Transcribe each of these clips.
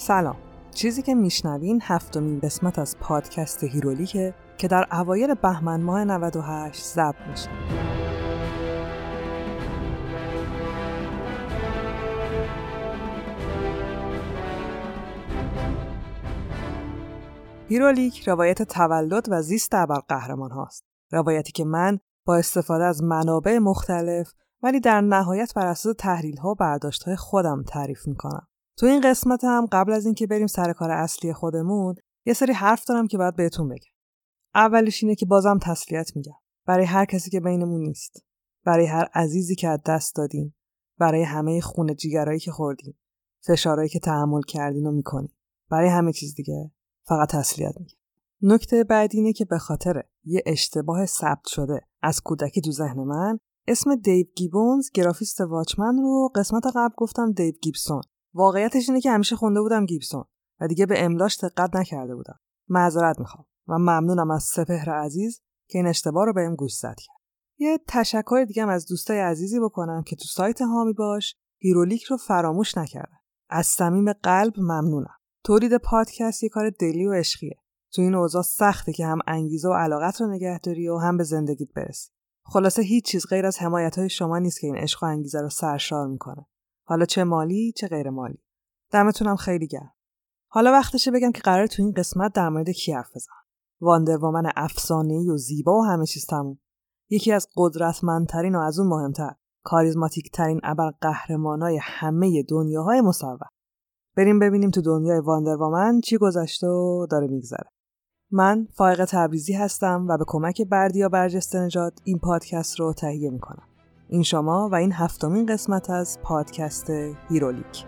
سلام چیزی که میشنوین هفتمین قسمت از پادکست هیرولیکه که در اوایل بهمن ماه 98 ضبط میشه هیرولیک روایت تولد و زیست قهرمان هاست. روایتی که من با استفاده از منابع مختلف ولی در نهایت بر اساس تحلیل ها و برداشت های خودم تعریف می‌کنم. تو این قسمت هم قبل از اینکه بریم سر کار اصلی خودمون یه سری حرف دارم که باید بهتون بگم. اولش اینه که بازم تسلیت میگم. برای هر کسی که بینمون نیست. برای هر عزیزی که از دست دادین. برای همه خون جیگرایی که خوردین. فشارهایی که تحمل کردین و می‌کنین. برای همه چیز دیگه فقط تسلیت میگم. نکته بعدی اینه که به خاطر یه اشتباه ثبت شده از کودکی تو ذهن من اسم دیو گیبونز گرافیست واچمن رو قسمت قبل گفتم دیو گیبسون واقعیتش اینه که همیشه خونده بودم گیبسون و دیگه به املاش دقت نکرده بودم. معذرت می‌خوام و ممنونم از سپهر عزیز که این اشتباه رو بهم گوش زد. کرد یه تشکر دیگه از دوستای عزیزی بکنم که تو سایت حامی باش هیرولیک رو فراموش نکردن از صمیم قلب ممنونم. تولید پادکست یه کار دلی و عشقیه. تو این اوضاع سخته که هم انگیزه و علاقت رو نگهداری و هم به زندگیت برسی. خلاصه هیچ چیز غیر از حمایت های شما نیست که این عشق و انگیزه رو سرشار می‌کنه. حالا چه مالی چه غیر مالی دمتونم خیلی گرم. حالا وقتشه بگم که قراره تو این قسمت در مورد کی حرف بزنم. Wonder Woman افسانه‌ای و زیبا و همه چیز تموم. یکی از قدرتمندترین و از اون مهمتر کاریزماتیک ترین ابر قهرمانای همه دنیاهای مصور. بریم ببینیم تو دنیای Wonder Woman چی گذشته و داره میگذره. من فائق تبریزی هستم و به کمک بردیا برجسته نژاد این پادکست رو تهیه می‌کنم. این شما و این هفتمین قسمت از پادکست هیرولیک.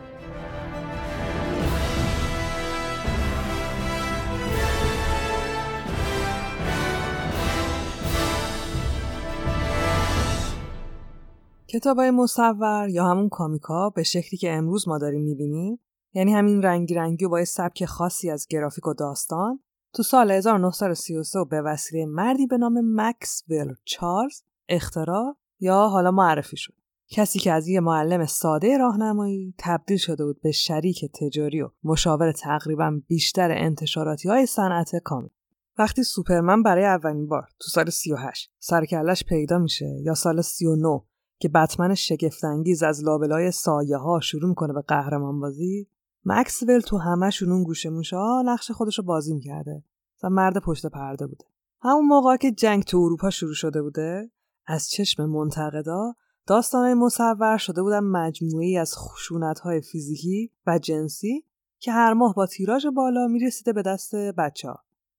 کتاب های مصور یا همون کامیکا به شکلی که امروز ما داریم می‌بینیم یعنی همین رنگی رنگی و با سبک خاصی از گرافیک و داستان تو سال 1933 به وسیله مردی به نام مکس ویل چارلز اختراع یا حالا معرفی شد. کسی که از یه معلم ساده راهنمایی تبدیل شده بود به شریک تجاری و مشاور تقریبا بیشتر انتشاراتی های صنعت کامی. وقتی سوپرمن برای اولین بار تو سال 38 سرکلش پیدا میشه یا سال 39 که بتمن شگفتانگیز از لابلای سایه ها شروع می‌کنه به قهرمان بازی مکسول تو همهشون اون گوشه موشا نقش خودش رو بازی می‌کرده و مرد پشت پرده بوده همون موقع که جنگ تو اروپا شروع شده بوده از چشم منتقدا داستانهای مصور شده بودن مجموعی از خشونتهای فیزیکی و جنسی که هر ماه با تیراژ بالا می‌رسیده به دست بچه ها.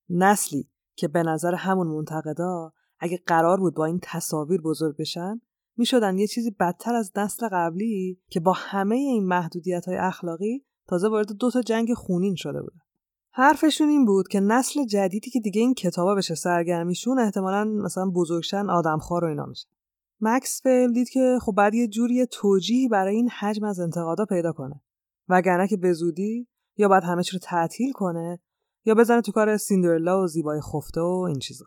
نسلی که به نظر همون منتقدا اگه قرار بود با این تصاویر بزرگ بشن می‌شدن یه چیزی بدتر از نسل قبلی که با همه این محدودیت های اخلاقی تازه وارد دو تا جنگ خونین شده بودن حرفشون این بود که نسل جدیدی که دیگه این کتابا بشه سرگرمیشون احتمالا مثلا بزرگشن آدمخوار و اینا میشه. مکسول دید که خب بعد یه جوری توجیهی برای این حجم از انتقادا پیدا کنه. وگرنه که به یا باید همه چی رو تعطیل کنه یا بزنه تو کار سیندرلا و زیبای خفته و این چیزا.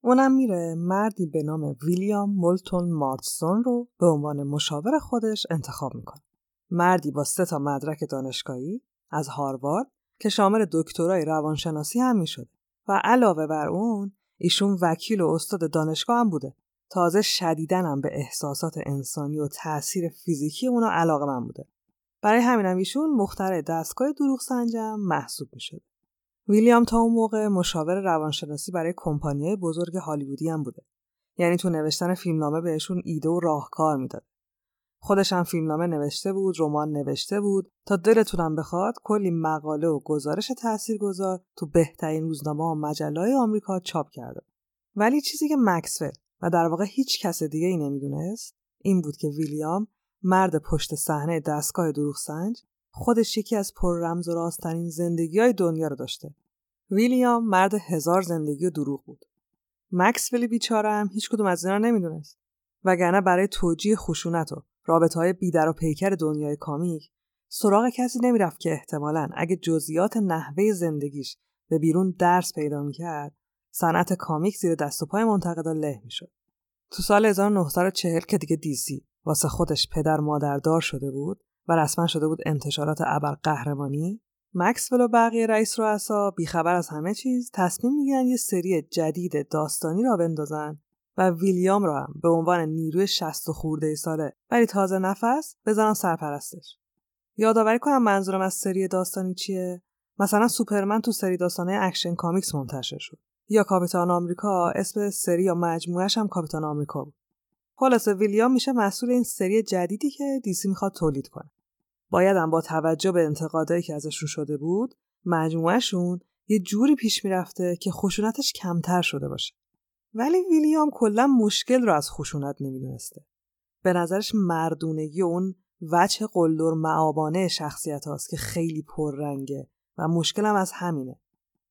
اونم میره مردی به نام ویلیام مولتون مارتسون رو به عنوان مشاور خودش انتخاب می‌کنه. مردی با سه تا مدرک دانشگاهی از هاروارد که شامل دکترای روانشناسی هم می‌شده و علاوه بر اون ایشون وکیل و استاد دانشگاه هم بوده. تازه شدیدن هم به احساسات انسانی و تاثیر فیزیکی اونا علاقه من بوده. برای همینم ایشون مخترع دستگاه دروغ سنجم محسوب می‌شد. ویلیام تا اون موقع مشاور روانشناسی برای کمپانیای بزرگ هالیوودی هم بوده. یعنی تو نوشتن فیلمنامه بهشون ایده و راهکار می‌داد. خودش هم فیلمنامه نوشته بود، رمان نوشته بود تا دلتونم بخواد کلی مقاله و گزارش تاثیرگذار تو بهترین روزنامه و مجله آمریکا چاپ کرده. ولی چیزی که مکسول و در واقع هیچ کس دیگه ای نمی‌دونست این بود که ویلیام مرد پشت صحنه دستگاه دروغ سنج خودش یکی از پر رمز و راستترین زندگی های دنیا رو داشته. ویلیام مرد هزار زندگی و دروغ بود. مکسولی بیچاره هم هیچ کدوم از اینا نمی‌دونست. وگرنه برای توجیه خشونت و رابطه های بیدر و پیکر دنیای کامیک سراغ کسی نمی‌رفت که احتمالا اگه جزئیات نحوه زندگیش به بیرون درس پیدا می‌کرد صنعت کامیک زیر دست و پای منتقدا له می‌شد. تو سال 1940 که دیگه دیسی واسه خودش پدر مادردار شده بود و رسما شده بود انتشارات ابر قهرمانی مکسول و بقیه رئیس رؤسا بیخبر از همه چیز تصمیم می‌گیرن یه سری جدید داستانی را بندازن و ویلیام را هم به عنوان نیروی شصت و خورده ساله ولی تازه نفس بزنن سرپرستش. یادآوری کنم منظورم از سری داستانی چیه؟ مثلا سوپرمن تو سری داستانه Action Comics منتشر شد. یا کاپیتان آمریکا اسم سری یا مجموعش هم کاپیتان آمریکا بود. خلاصه ویلیام میشه مسئول این سری جدیدی که DC می‌خواد تولید کنه. باید هم با توجه به انتقادایی که ازشون شده بود مجموعهشون یه جوری پیش می‌رفته که خشونتش کمتر شده باشه. ولی ویلیام کلا مشکل رو از خشونت نمی‌دونسته. به نظرش مردونگی اون وجه قلدر معابانه شخصیت هاست که خیلی پررنگه و مشکلم از همینه.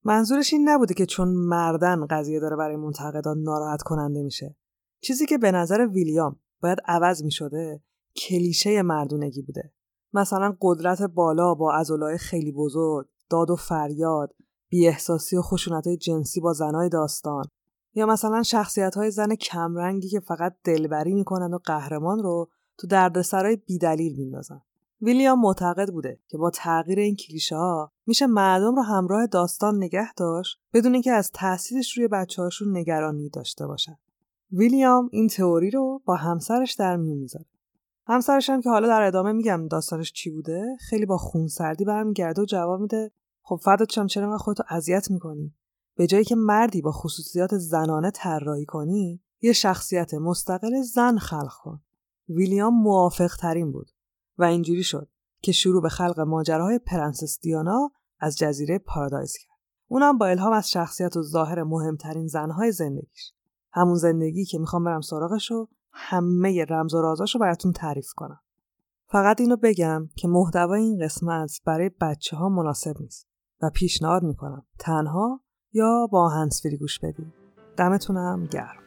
منظورش این نبوده که چون مردن قضیه داره برای منتقدان ناراحت کننده میشه. چیزی که به نظر ویلیام باید عوض می شده کلیشه مردونگی بوده. مثلا قدرت بالا با عضلای خیلی بزرگ داد و فریاد احساسی و خشونت جنسی با زنای داستان. یا مثلا شخصیت های زن کمرنگی که فقط دلبری می‌کنن و قهرمان رو تو دردسرای بیدلیل میندازن ویلیام معتقد بوده که با تغییر این کلیشه ها میشه مردم رو همراه داستان نگه داشت بدون اینکه از تاثیرش روی بچه هاشون نگرانی داشته باشن. ویلیام این تئوری رو با همسرش در میون می‌ذاره. همسرش هم که حالا در ادامه میگم داستانش چی بوده خیلی با خونسردی برمیگرده و جواب میده خب فردات چم چرا خودتو اذیت می‌کنی به جایی که مردی با خصوصیات زنانه طراحی کنی یه شخصیت مستقل زن خلق کن ویلیام موافق ترین بود و اینجوری شد که شروع به خلق ماجراهای پرنسس دیانا از جزیره پارادایز کرد. اونم با الهام از شخصیت و ظاهر مهمترین زنهای زندگیش. همون زندگی که می‌خوام برم سراغش و همه رمز و رازاشو براتون تعریف کنم. فقط اینو بگم که محتوای این قسمت برای بچه ها مناسب نیست و پیشنهاد می‌کنم تنها یا با هنسفری گوش بدید. دمتونم گرم.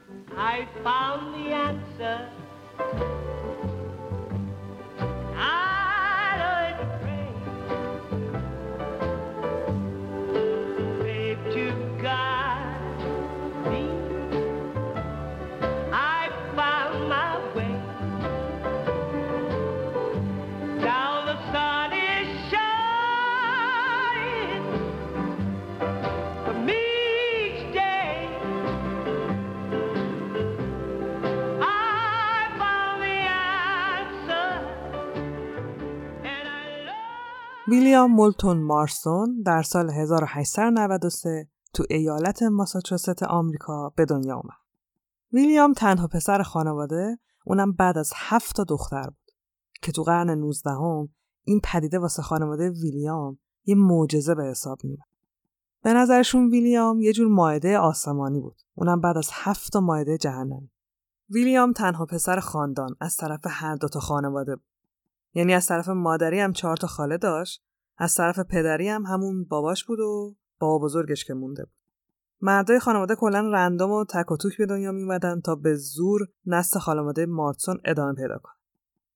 ویلیام مولتون مارسون در سال 1893 تو ایالت ماساچوست آمریکا به دنیا آمد. ویلیام تنها پسر خانواده اونم بعد از هفت دختر بود که تو قرن 19 هم این پدیده واسه خانواده ویلیام یه معجزه به حساب میاد. به نظرشون ویلیام یه جور ماعده آسمانی بود. اونم بعد از هفت تا ماعده جهنمی. ویلیام تنها پسر خاندان از طرف هر دو تا خانواده بود. یعنی از طرف مادری هم چهار تا خاله داشت از طرف پدری هم همون باباش بود و بابا بزرگش که مونده بود. مردای خانواده کلا رندوم و تک و توک به دنیا میومدن تا به زور نسل خانواده مارتسون ادامه پیدا کنه.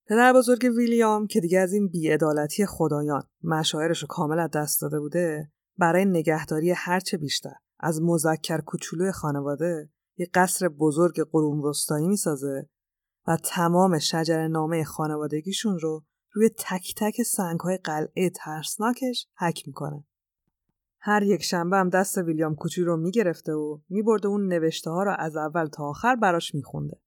پدر بزرگ ویلیام که دیگه از این بیعدالتی خدایان مشاعرش رو کامل از دست داده بوده برای نگهداری هرچه بیشتر از مذکر کوچولوی خانواده یه قصر بزرگ قرون وسطایی می‌سازه و تمام شجر نامه خانوادگیشون رو روی تک تک سنگ های قلعه ترسناکش حک می‌کنه. هر یک شنبه هم دست ویلیام کوچی رو می‌گرفته و میبرده اون نوشته ها رو از اول تا آخر براش میخونده.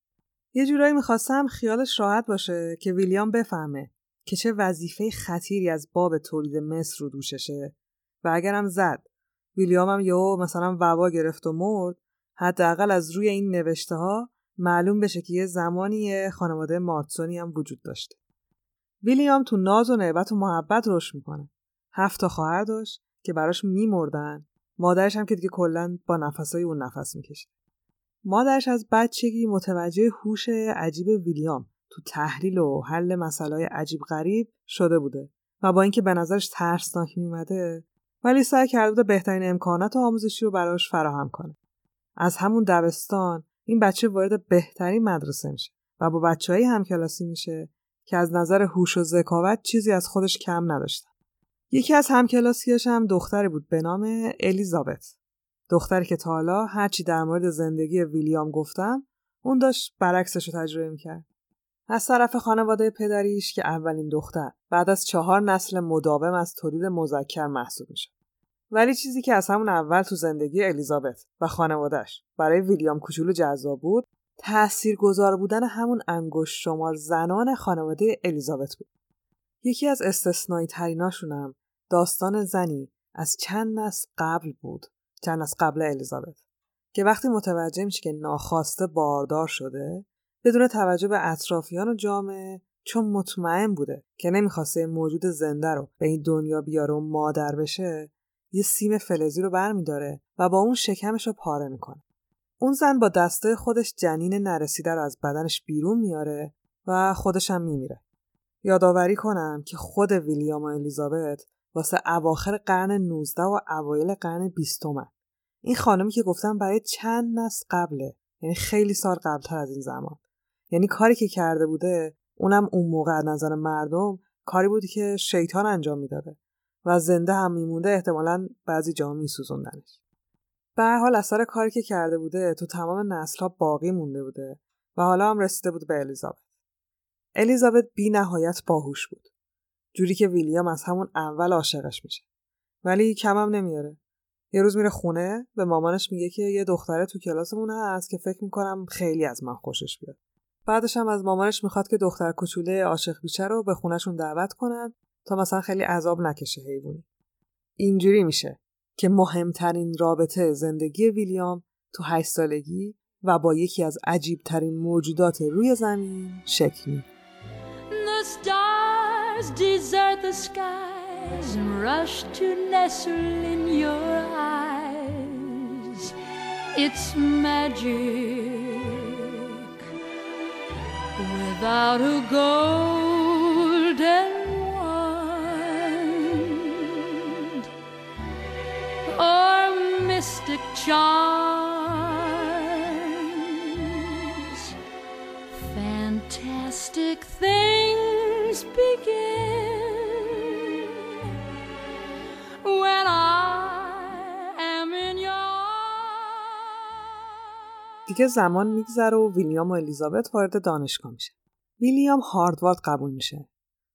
یه جورایی می‌خواستم خیالش راحت باشه که ویلیام بفهمه که چه وظیفه خطیری از باب تولید مصر رو دوششه و اگرم زد ویلیام هم یهو مثلا وبا گرفت و مرد حداقل از روی این نوشته ها معلوم بشه که یه زمانی خانواده مارتسونی هم وجود داشته. ویلیام تو ناز و نعبت و محبت رشد می‌کنه. هفت تا خواهر داشت که براش میمردن. مادرش هم که دیگه کلا با نفسای اون نفس می‌کشه. مادرش از بچگی متوجه هوش عجیب ویلیام تو تحلیل و حل مسائل عجیب غریب شده بوده و با اینکه به نظرش ترسناک میومده ولی سعی کرده بوده بهترین امکانات و آموزشی رو براش فراهم کنه. از همون دبستان این بچه وارد بهترین مدرسه میشه و با بچه های همکلاسی میشه که از نظر هوش و ذکاوت چیزی از خودش کم نداشتن. یکی از همکلاسیاش هم دختری بود به نام الیزابت. دختری که تا حالا هرچی در مورد زندگی ویلیام گفتم اون داشت برعکسش رو تجربه می‌کرد. از طرف خانواده پدریش که اولین دختر بعد از چهار نسل مداوم از تولید مذکر محسوب میشه. ولی چیزی که از همون اول تو زندگی الیزابت و خانوادهش برای ویلیام کوچولو جذاب بود تأثیر گذار بودن همون انگشت شمار زنان خانواده الیزابت بود. یکی از استثنایی تریناشونم داستان زنی از چند نسل قبل بود چند از قبل الیزابت که وقتی متوجه میشه که ناخواسته باردار شده بدون توجه به اطرافیان و جامعه چون مطمئن بوده که نمی‌خواسته موجود زنده رو به این دنیا بیاره و مادر بشه یه سیم فلزی رو برمیداره و با اون شکمش رو پاره می‌کنه. اون زن با دسته خودش جنین نرسیده رو از بدنش بیرون میاره و خودش هم میمیره. یادآوری کنم که خود ویلیام و الیزابت واسه اواخر قرن 19 و اوایل قرن 20 این خانمی که گفتم برای چند نسل قبله یعنی خیلی سال قبلتر از این زمان. یعنی کاری که کرده بوده اونم اون موقع از نظر مردم کاری بودی که شیطان انجام می‌داده. و زنده هم میمونده احتمالا بعضی جا میسوزوندنش. به هر حال اثر کاری که کرده بوده تو تمام نسلها باقی مونده بوده و حالا هم رسیده بود به الیزابت. الیزابت بی نهایت باهوش بود. جوری که ویلیام از همون اول عاشقش میشه. ولی کمم نمیاره. یه روز میره خونه به مامانش میگه که یه دختره تو کلاسمون هست که فکر می‌کنم خیلی از من خوشش بیاد. بعدش هم از مامانش می‌خواد که دختر کوچوله عاشق بیچه رو به خونهشون دعوت کنن تا مثلا خیلی عذاب نکشه حیوانی. اینجوری میشه که مهمترین رابطه زندگی ویلیام تو هشت سالگی و با یکی از عجیبترین موجودات روی زمین شکل می without a golden or mystic charms. Fantastic things begin when I am in your دیگه زمان میگذره و ویلیام و الیزابت وارد دانشگاه میشه. ویلیام هاردوارد قبول میشه.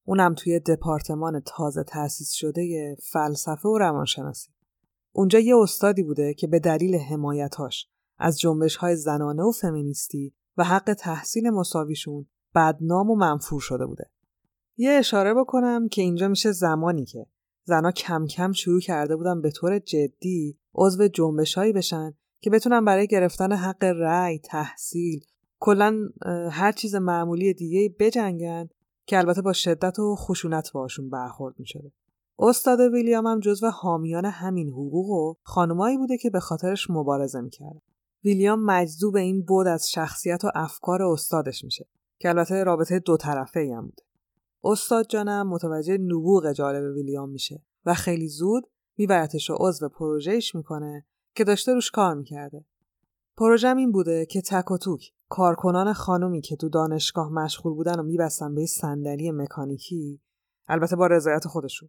اونم توی دپارتمان تازه تأسیس شده فلسفه و روانشناسی. اونجا یه استادی بوده که به دلیل حمایتاش از جنبش های زنانه و فمینیستی و حق تحصیل مساویشون بدنام و منفور شده بوده. یه اشاره بکنم که اینجا میشه زمانی که زنا کم کم شروع کرده بودن به طور جدی عضو جنبش هایی بشن که بتونن برای گرفتن حق رأی، تحصیل کلا هر چیز معمولی دیگه بجنگن که البته با شدت و خشونت باشون برخورد می‌شده استاد ویلیام هم جزو حامیان همین حقوق و خانمایی بوده که به خاطرش مبارزه می‌کرد. ویلیام مجذوب این بود از شخصیت و افکار استادش میشه که البته رابطه دو طرفه هم بوده. استاد جانم متوجه نبوغ جالب ویلیام میشه و خیلی زود میبرتش و عضو پروژهش می‌کنه که داشته روش کار می‌کرده. پروژم این بوده که تک و توک کارکنان خانومی که تو دانشگاه مشغول بودن و میبستن به صندلی مکانیکی البته با رضایت خودشون.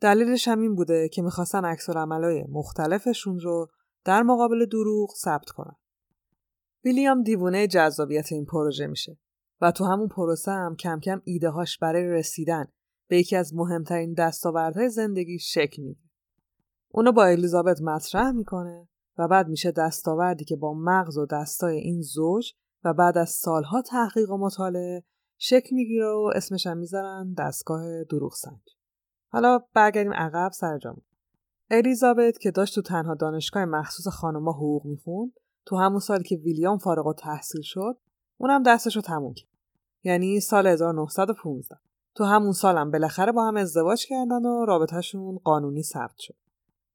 دلیلش هم این بوده که می‌خواستن عکس عملای مختلفشون رو در مقابل دروغ ثبت کنن ویلیام دیوونه جذابیت این پروژه میشه و تو همون پروسه هم کم کم ایده هاش برای رسیدن به یکی از مهمترین دستاوردهای زندگی شکل میده. اونو با الیزابت مطرح می‌کنه و بعد میشه دستاوردی که با مغز و دستای این زوج و بعد از سالها تحقیق و مطالعه شکل می‌گیره و اسمش هم می‌ذارن دستگاه دروغ سنج. حالا برگردیم عقب سر جامون. الیزابت که داشت تو تنها دانشگاه مخصوص خانوما حقوق می‌خوند تو همون سالی که ویلیام فارغ و تحصیل شد اونم دستش رو تموم کرد. یعنی سال 1915 تو همون سالم بالاخره با هم ازدواج کردن و رابطهشون قانونی ثبت شد.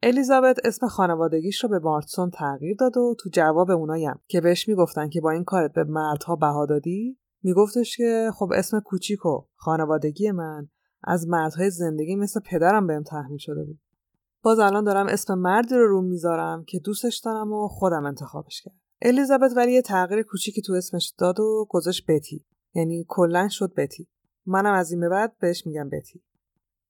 الیزابت اسم خانوادگیش رو به مارتسون تغییر داد و تو جواب اونایم که بهش می‌گفتن که با این کارت به مردها بها دادی میگفتش که خب اسم کوچیک و خانوادگی من از مردهای زندگی مثل پدرم بهم تحمیل شده بود. باز الان دارم اسم مردی رو رو می‌ذارم که دوستش دارم و خودم انتخابش کرد الیزابت ولی یه تغییر کوچیکی تو اسمش داد و گذاشت بتی. یعنی کلا شد بتی. منم از این به بعد بهش میگم بتی.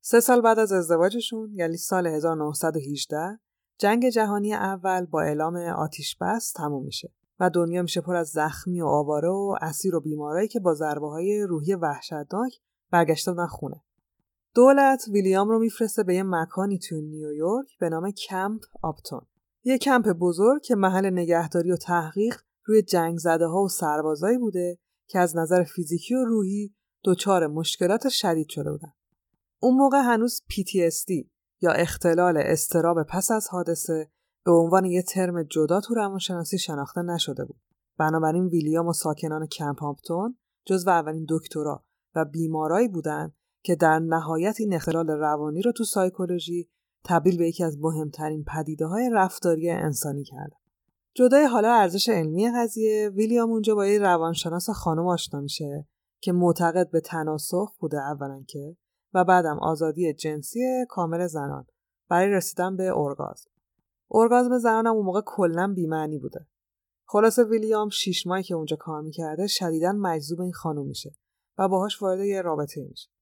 سه سال بعد از ازدواجشون یعنی سال 1918 جنگ جهانی اول با اعلام آتیش بس تموم میشه و دنیا میشه پر از زخمی و آواره و اسیر و بیمارایی که با ضربه های روحی وحشتناک برگشته بودن خونه. دولت ویلیام رو میفرسته به یه مکانی تو نیویورک به نام کمپ آپتون. یه کمپ بزرگ که محل نگهداری و تحقیق روی جنگ زده ها و سربازایی بوده که از نظر فیزیکی و روحی دچار مشکلات شدید شده بودن. اون موقع هنوز PTSD یا اختلال استراب پس از حادثه به عنوان یه ترم جدا تو روانشناسی شناخته نشده بود. بنابراین ویلیام و ساکنان کمپ آپتون جزو اولین دکترا و بیمارایی بودند که در نهایت این اختلال روانی رو تو سایکولوژی تبدیل به یکی از مهمترین پدیده های رفتاری انسانی کردن. جدای حالا ارزش علمی قضیه ویلیام اونجا با یه روانشناس خانم آشنا میشه که معتقد به تناسخ بوده اولا که و بعدم آزادی جنسی کامل زنان برای رسیدن به ارگازم. ارگازم زنان هم اون موقع کلا بیمعنی بوده. خلاصه ویلیام شیش ماهی که اونجا کار می‌کرده شدیدا مجذوب این خانم میشه و باهاش وارد یه رابطه میشه.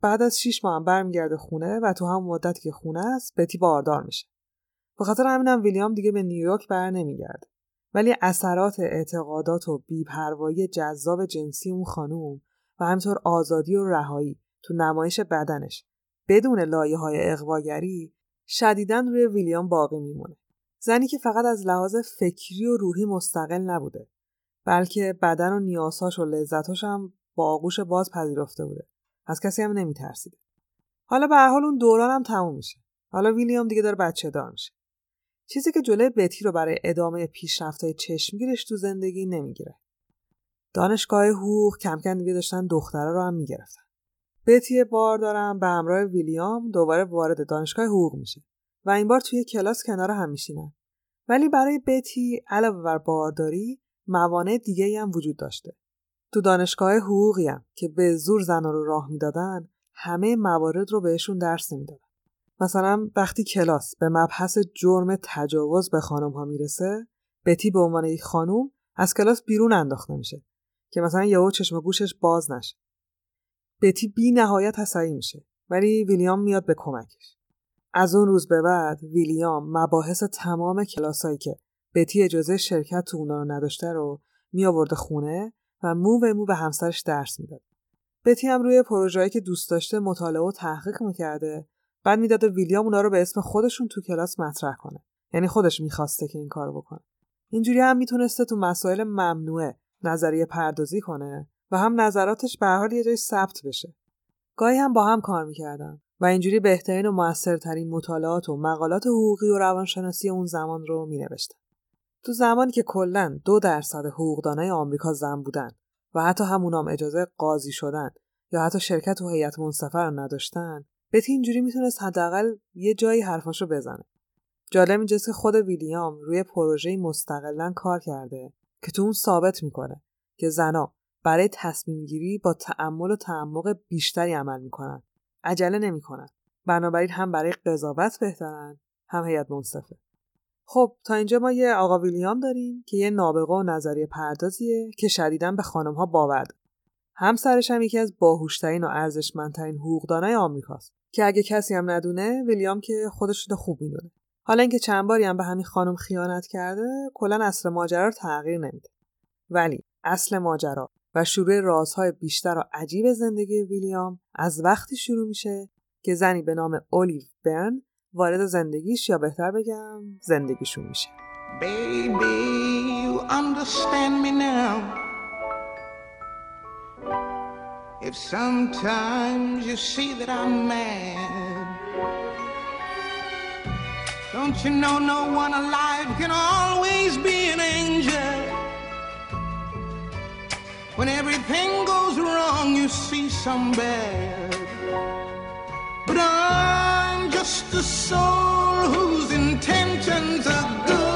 بعد از شیش ماه هم برمیگرده خونه و تو هم مدتی که خونه است بتی باردار میشه. به خاطر همینم ویلیام دیگه به نیویورک بر نمیگرده. ولی اثرات اعتقادات و بیپروایی جذاب جنسی اون خانوم و همینطور آزادی و رهایی تو نمایش بدنش بدون لایه های اقواگری شدیدن روی ویلیام باقی میمونه. زنی که فقط از لحاظ فکری و روحی مستقل نبوده بلکه بدن و نیازهاش و لذتاش هم با آغوش باز پذیرفته بوده. از کسی هم نمیترسیده. حالا به هر حال اون دوران هم تموم میشه. حالا ویلیام دیگه داره بچه دار میشه. چیزی که جلوی بتی رو برای ادامه پیشرفت‌های چشمگیرش تو زندگی نمی‌گیره. دانشگاه حقوق کم کم دیگه داشتن دختره رو هم می‌گرفتن. بتی بار دارم به همراه ویلیام دوباره وارد دانشگاه حقوق میشه و این بار توی کلاس کنار هم میشینن. ولی برای بتی علاوه بر بارداری موانع دیگه هم وجود داشته. تو دانشگاه حقوقی هم که به زور زنا رو راه می‌دادن همه موارد رو بهشون درس نمی‌دادن. مثلا وقتی کلاس به مبحث جرم تجاوز به خانم ها می‌رسه بتی به عنوان یک خانم از کلاس بیرون انداخته میشه که مثلا یهو چشم گوشش باز نشه بتی بی نهایت عصبی میشه ولی ویلیام میاد به کمکش از اون روز به بعد ویلیام مباحث تمام کلاسایی که بتی اجازه شرکت تو اونا نداشته رو می آورده خونه و مو به مو به همسرش درس می‌داد. بتی هم روی پروژه‌ای که دوست داشته مطالعه و تحقیق می‌کرده بعد می‌داده ویلیام اونا رو به اسم خودشون تو کلاس مطرح کنه. یعنی خودش می‌خواسته که این کارو بکنه. اینجوری هم می‌تونسته تو مسائل ممنوعه نظریه پردازی کنه و هم نظراتش به حال یه جای ثبت بشه. گاهی هم با هم کار می‌کردن و اینجوری بهترین و موثرترین مطالعات و مقالات حقوقی و روانشناسی اون زمان رو مینوشتن. تو زمانی که کلا دو درصد حقوقدانای آمریکا زن بودن و حتی همونام اجازه قاضی شدن یا حتی شرکت و هیئت منصفه رو نداشتن بتی اینجوری می‌تونست حداقل یه جایی حرفاشو بزنه. جالب اینجاست که خود ویلیام روی پروژه مستقلا کار کرده که تو اون ثابت می‌کنه که زنا برای تصمیم گیری با تعمل و تعمق بیشتری عمل می‌کنن. عجله نمی‌کنن. بنابراین هم برای قضاوت بهترن هم هیئت منصفه. خب تا اینجا ما یه آقا ویلیام داریم که یه نابغه و نظریه پردازیه که شدیدا به خانم ها باور همسرش هم یکی از باهوشترین و ارزشمندترین حقوقدانای آمریکاست. که اگه کسی هم ندونه ویلیام که خودش رو خوب می‌دونه. حالا اینکه چند باری هم به همین خانم خیانت کرده کلا اصل ماجرا رو تغییر نمیده. ولی اصل ماجرا و شروع رازهای بیشتر و عجیب زندگی ویلیام از وقتی شروع میشه که زنی به نام اولیو برن وارد زندگیش یا بهتر بگم زندگیشون میشه Baby, you understand me now. If sometimes you see that I'm mad, don't you know no one alive can always be an angel? When everything goes wrong, you see some bad. But I'm just a soul whose intentions are good.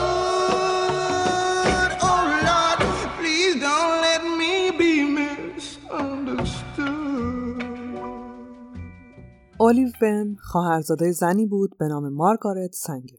اولیو بن خواهرزاده زنی بود به نام مارگارت سنگر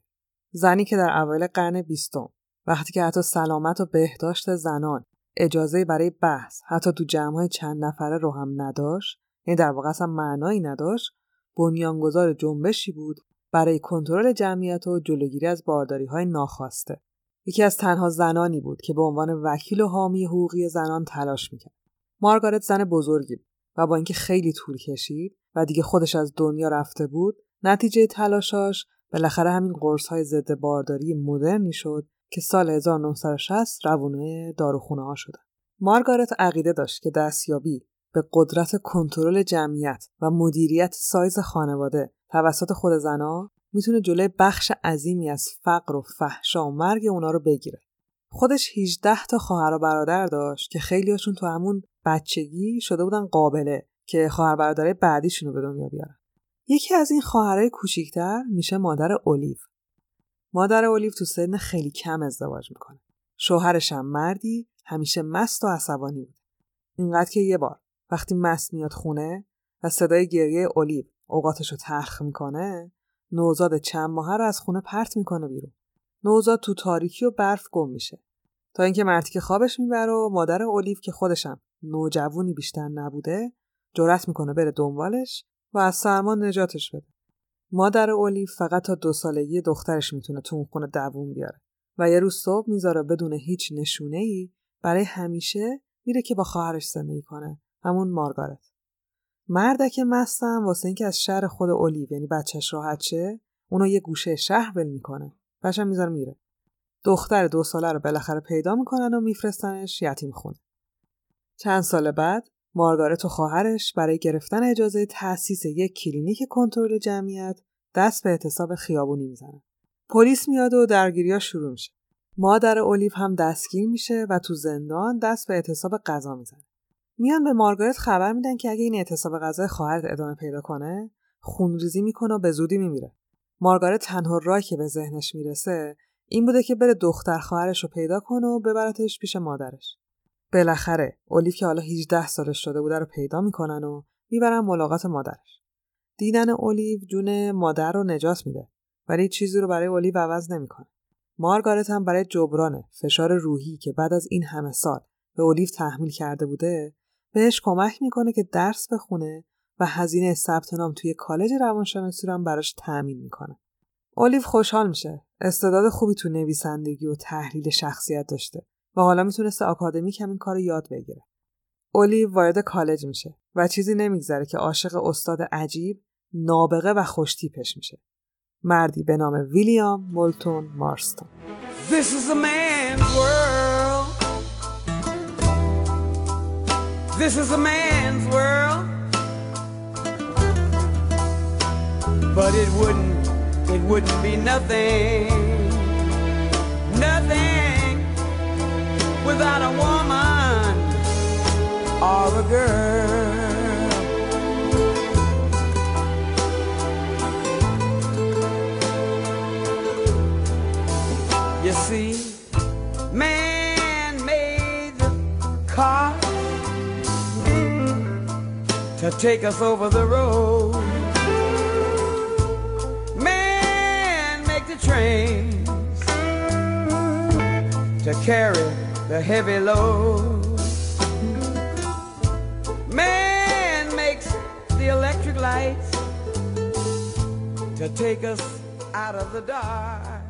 زنی که در اوایل قرن بیستم وقتی که حتی سلامت و بهداشت زنان اجازه برای بحث حتی تو جمعهای چند نفره رو هم نداشت یعنی در واقع اصلا معنایی نداشت بنیانگذار جنبشی بود برای کنترل جمعیت و جلوگیری از بارداری های ناخواسته یکی از تنها زنانی بود که به عنوان وکیل و حامی حقوقی زنان تلاش می‌کرد. مارگارت زن بزرگی بود و با اینکه خیلی طول کشید و دیگه خودش از دنیا رفته بود نتیجه تلاشاش بالاخره همین قرص های ضد بارداری مدرنی شد که سال 1960 روونه داروخونه ها شدن. مارگارت عقیده داشت که دستیابی به قدرت کنترل جمعیت و مدیریت سایز خانواده توسط خود زنا می‌تونه جلوی بخش عظیمی از فقر و فحشا و مرگ اونا رو بگیره. خودش 18 تا خواهر و برادر داشت که خیلیاشون تو همون بچگی شده بودن قابله که خواهر برادرای بعدیشون رو به دنیا بیارن. یکی از این خواهرای کوچیکتر میشه مادر اولیو. مادر اولیو تو سن خیلی کم ازدواج می‌کنه. شوهرش هم مردی همیشه مست و عصبانی بود. اینقدر که یه بار وقتی مست میاد خونه و صدای گریه اولیو اوقاتش رو تخ می‌کنه نوزاد چند ماهه رو از خونه پرت می‌کنه بیرون. نوزاد تو تاریکی و برف گم میشه. تا اینکه مرتی که خوابش می‌بره و مادر اولیو که خودشم نوجوونی بیشتر نبوده جرأت می‌کنه بره دنبالش و از سرما نجاتش بده. مادر اولیو فقط تا دو سالگی دخترش می‌تونه تو اون خونه دووم بیاره و یه روز صبح می‌ذاره بدون هیچ نشونه ای برای همیشه میره که با خواهرش زندگی کنه همون مارگارت مردک مستم واسه اینکه از شهر خود اولیو یعنی بچهش راحت شه اونو یه گوشه شهر ول می‌کنه بچه می‌ذاره میره دختر دو ساله رو بالاخره پیدا می‌کنن و میفرستنش یتیم خونه چند سال بعد مارگارت و خواهرش برای گرفتن اجازه تأسیس یک کلینیک کنترل جمعیت دست به اعتصاب خیابونی می‌زنن. پلیس میاد و درگیری شروع میشه. مادر اولیو هم دستگیر میشه و تو زندان دست به اعتصاب غذا می‌زنه. میان به مارگارت خبر میدن که اگه این اعتصاب غذا خواهرت ادامه پیدا کنه خونریزی می‌کنه و به زودی میمیره. مارگارت تنها راهی که به ذهنش می‌رسه این بوده که بره دختر خواهرش رو پیدا کنه و ببرتش پیش مادرش. بالاخره اولیو که حالا 18 سالش شده بوده رو پیدا می‌کنن و می‌برن ملاقات مادرش. دیدن اولیو جون مادر رو نجات میده ولی چیزی رو برای اولیو عوض نمی‌کنه. مارگارت هم برای جبران فشار روحی که بعد از این همه سال به اولیو تحمیل کرده بوده بهش کمک می‌کنه که درس بخونه و هزینه ثبت نام توی کالج روانشناسی رو هم براش تأمین می‌کنه. اولیو خوشحال میشه. استعداد خوبی تو نویسندگی و تحلیل شخصیت داشته و حالا می‌تونسته آکادمیک همین کار یاد بگیره. اولی وارد کالج میشه و چیزی نمیگذره که عاشق استاد عجیب، نابغه و خوشتیپش میشه. مردی به نام ویلیام مولتون مارستون. This is a man's world. This is a man's world. But it wouldn't, it wouldn't be nothing. Nothing. without a woman or a girl. To take us over the road. Man make the trains to carry the heavy load. Man makes the electric lights to take us out of the dark.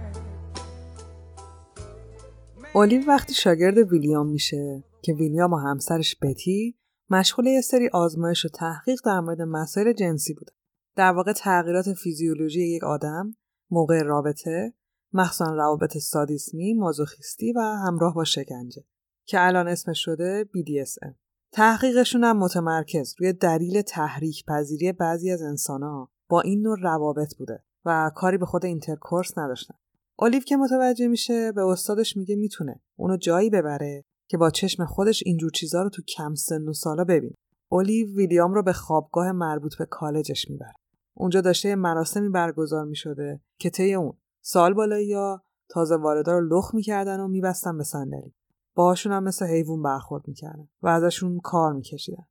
اولیو وقتی شاگرد ویلیام میشه که ویلیام و همسرش بتی مشغول یه سری آزمایش و تحقیق در مورد مسائل جنسی بوده. در واقع تغییرات فیزیولوژی یک آدم موقع رابطه مخصوصا روابط سادیسمی، مازوخیستی و همراه با شکنجه که الان اسمش شده BDSM. تحقیقشون هم متمرکز روی دلیل تحریک پذیری بعضی از انسانها با این نوع روابط بوده و کاری به خود intercourse نداشتن. اولیو که متوجه میشه به استادش میگه می‌تونه اونو جایی ببره که با چشم خودش اینجور چیزا رو تو کم سن و سالا ببینه. اولیو ویلیام رو به خوابگاه مربوط به کالجش می‌بره. اونجا داشته مراسمی برگزار می‌شده که طی اون سال بالایی یا تازه واردا رو لخ می‌کردن و میبستن به صندلی. باهاشون هم مثل حیوان برخورد می‌کردن و ازشون کار میکشیدن.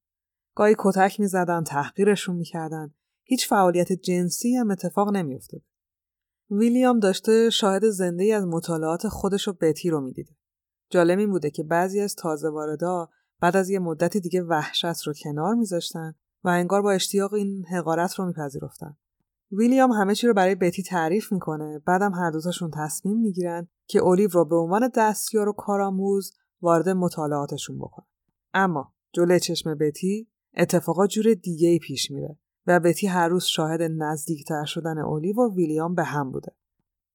گاهی کتک می‌زدن تحقیرشون می‌کردن. هیچ فعالیت جنسی هم اتفاق نمیافتاد ویلیام داشته شاهد زنده از مطالعات خودش و بتی رو می‌دیده. جالب این بوده که بعضی از تازه واردا بعد از یه مدتی دیگه وحشت رو کنار میذاشتن و انگار با اشتیاق این حقارت رو میپذیرفتن. ویلیام همه چی رو برای بتی تعریف می‌کنه بعدم هر دوتاشون تصمیم می‌گیرن که اولیو رو به عنوان دستیار و کارآموز وارد مطالعاتشون بکنه اما جلوی چشم بتی اتفاقات جور دیگه ای پیش میره و بتی هر روز شاهد نزدیکتر شدن اولیو و ویلیام به هم بوده.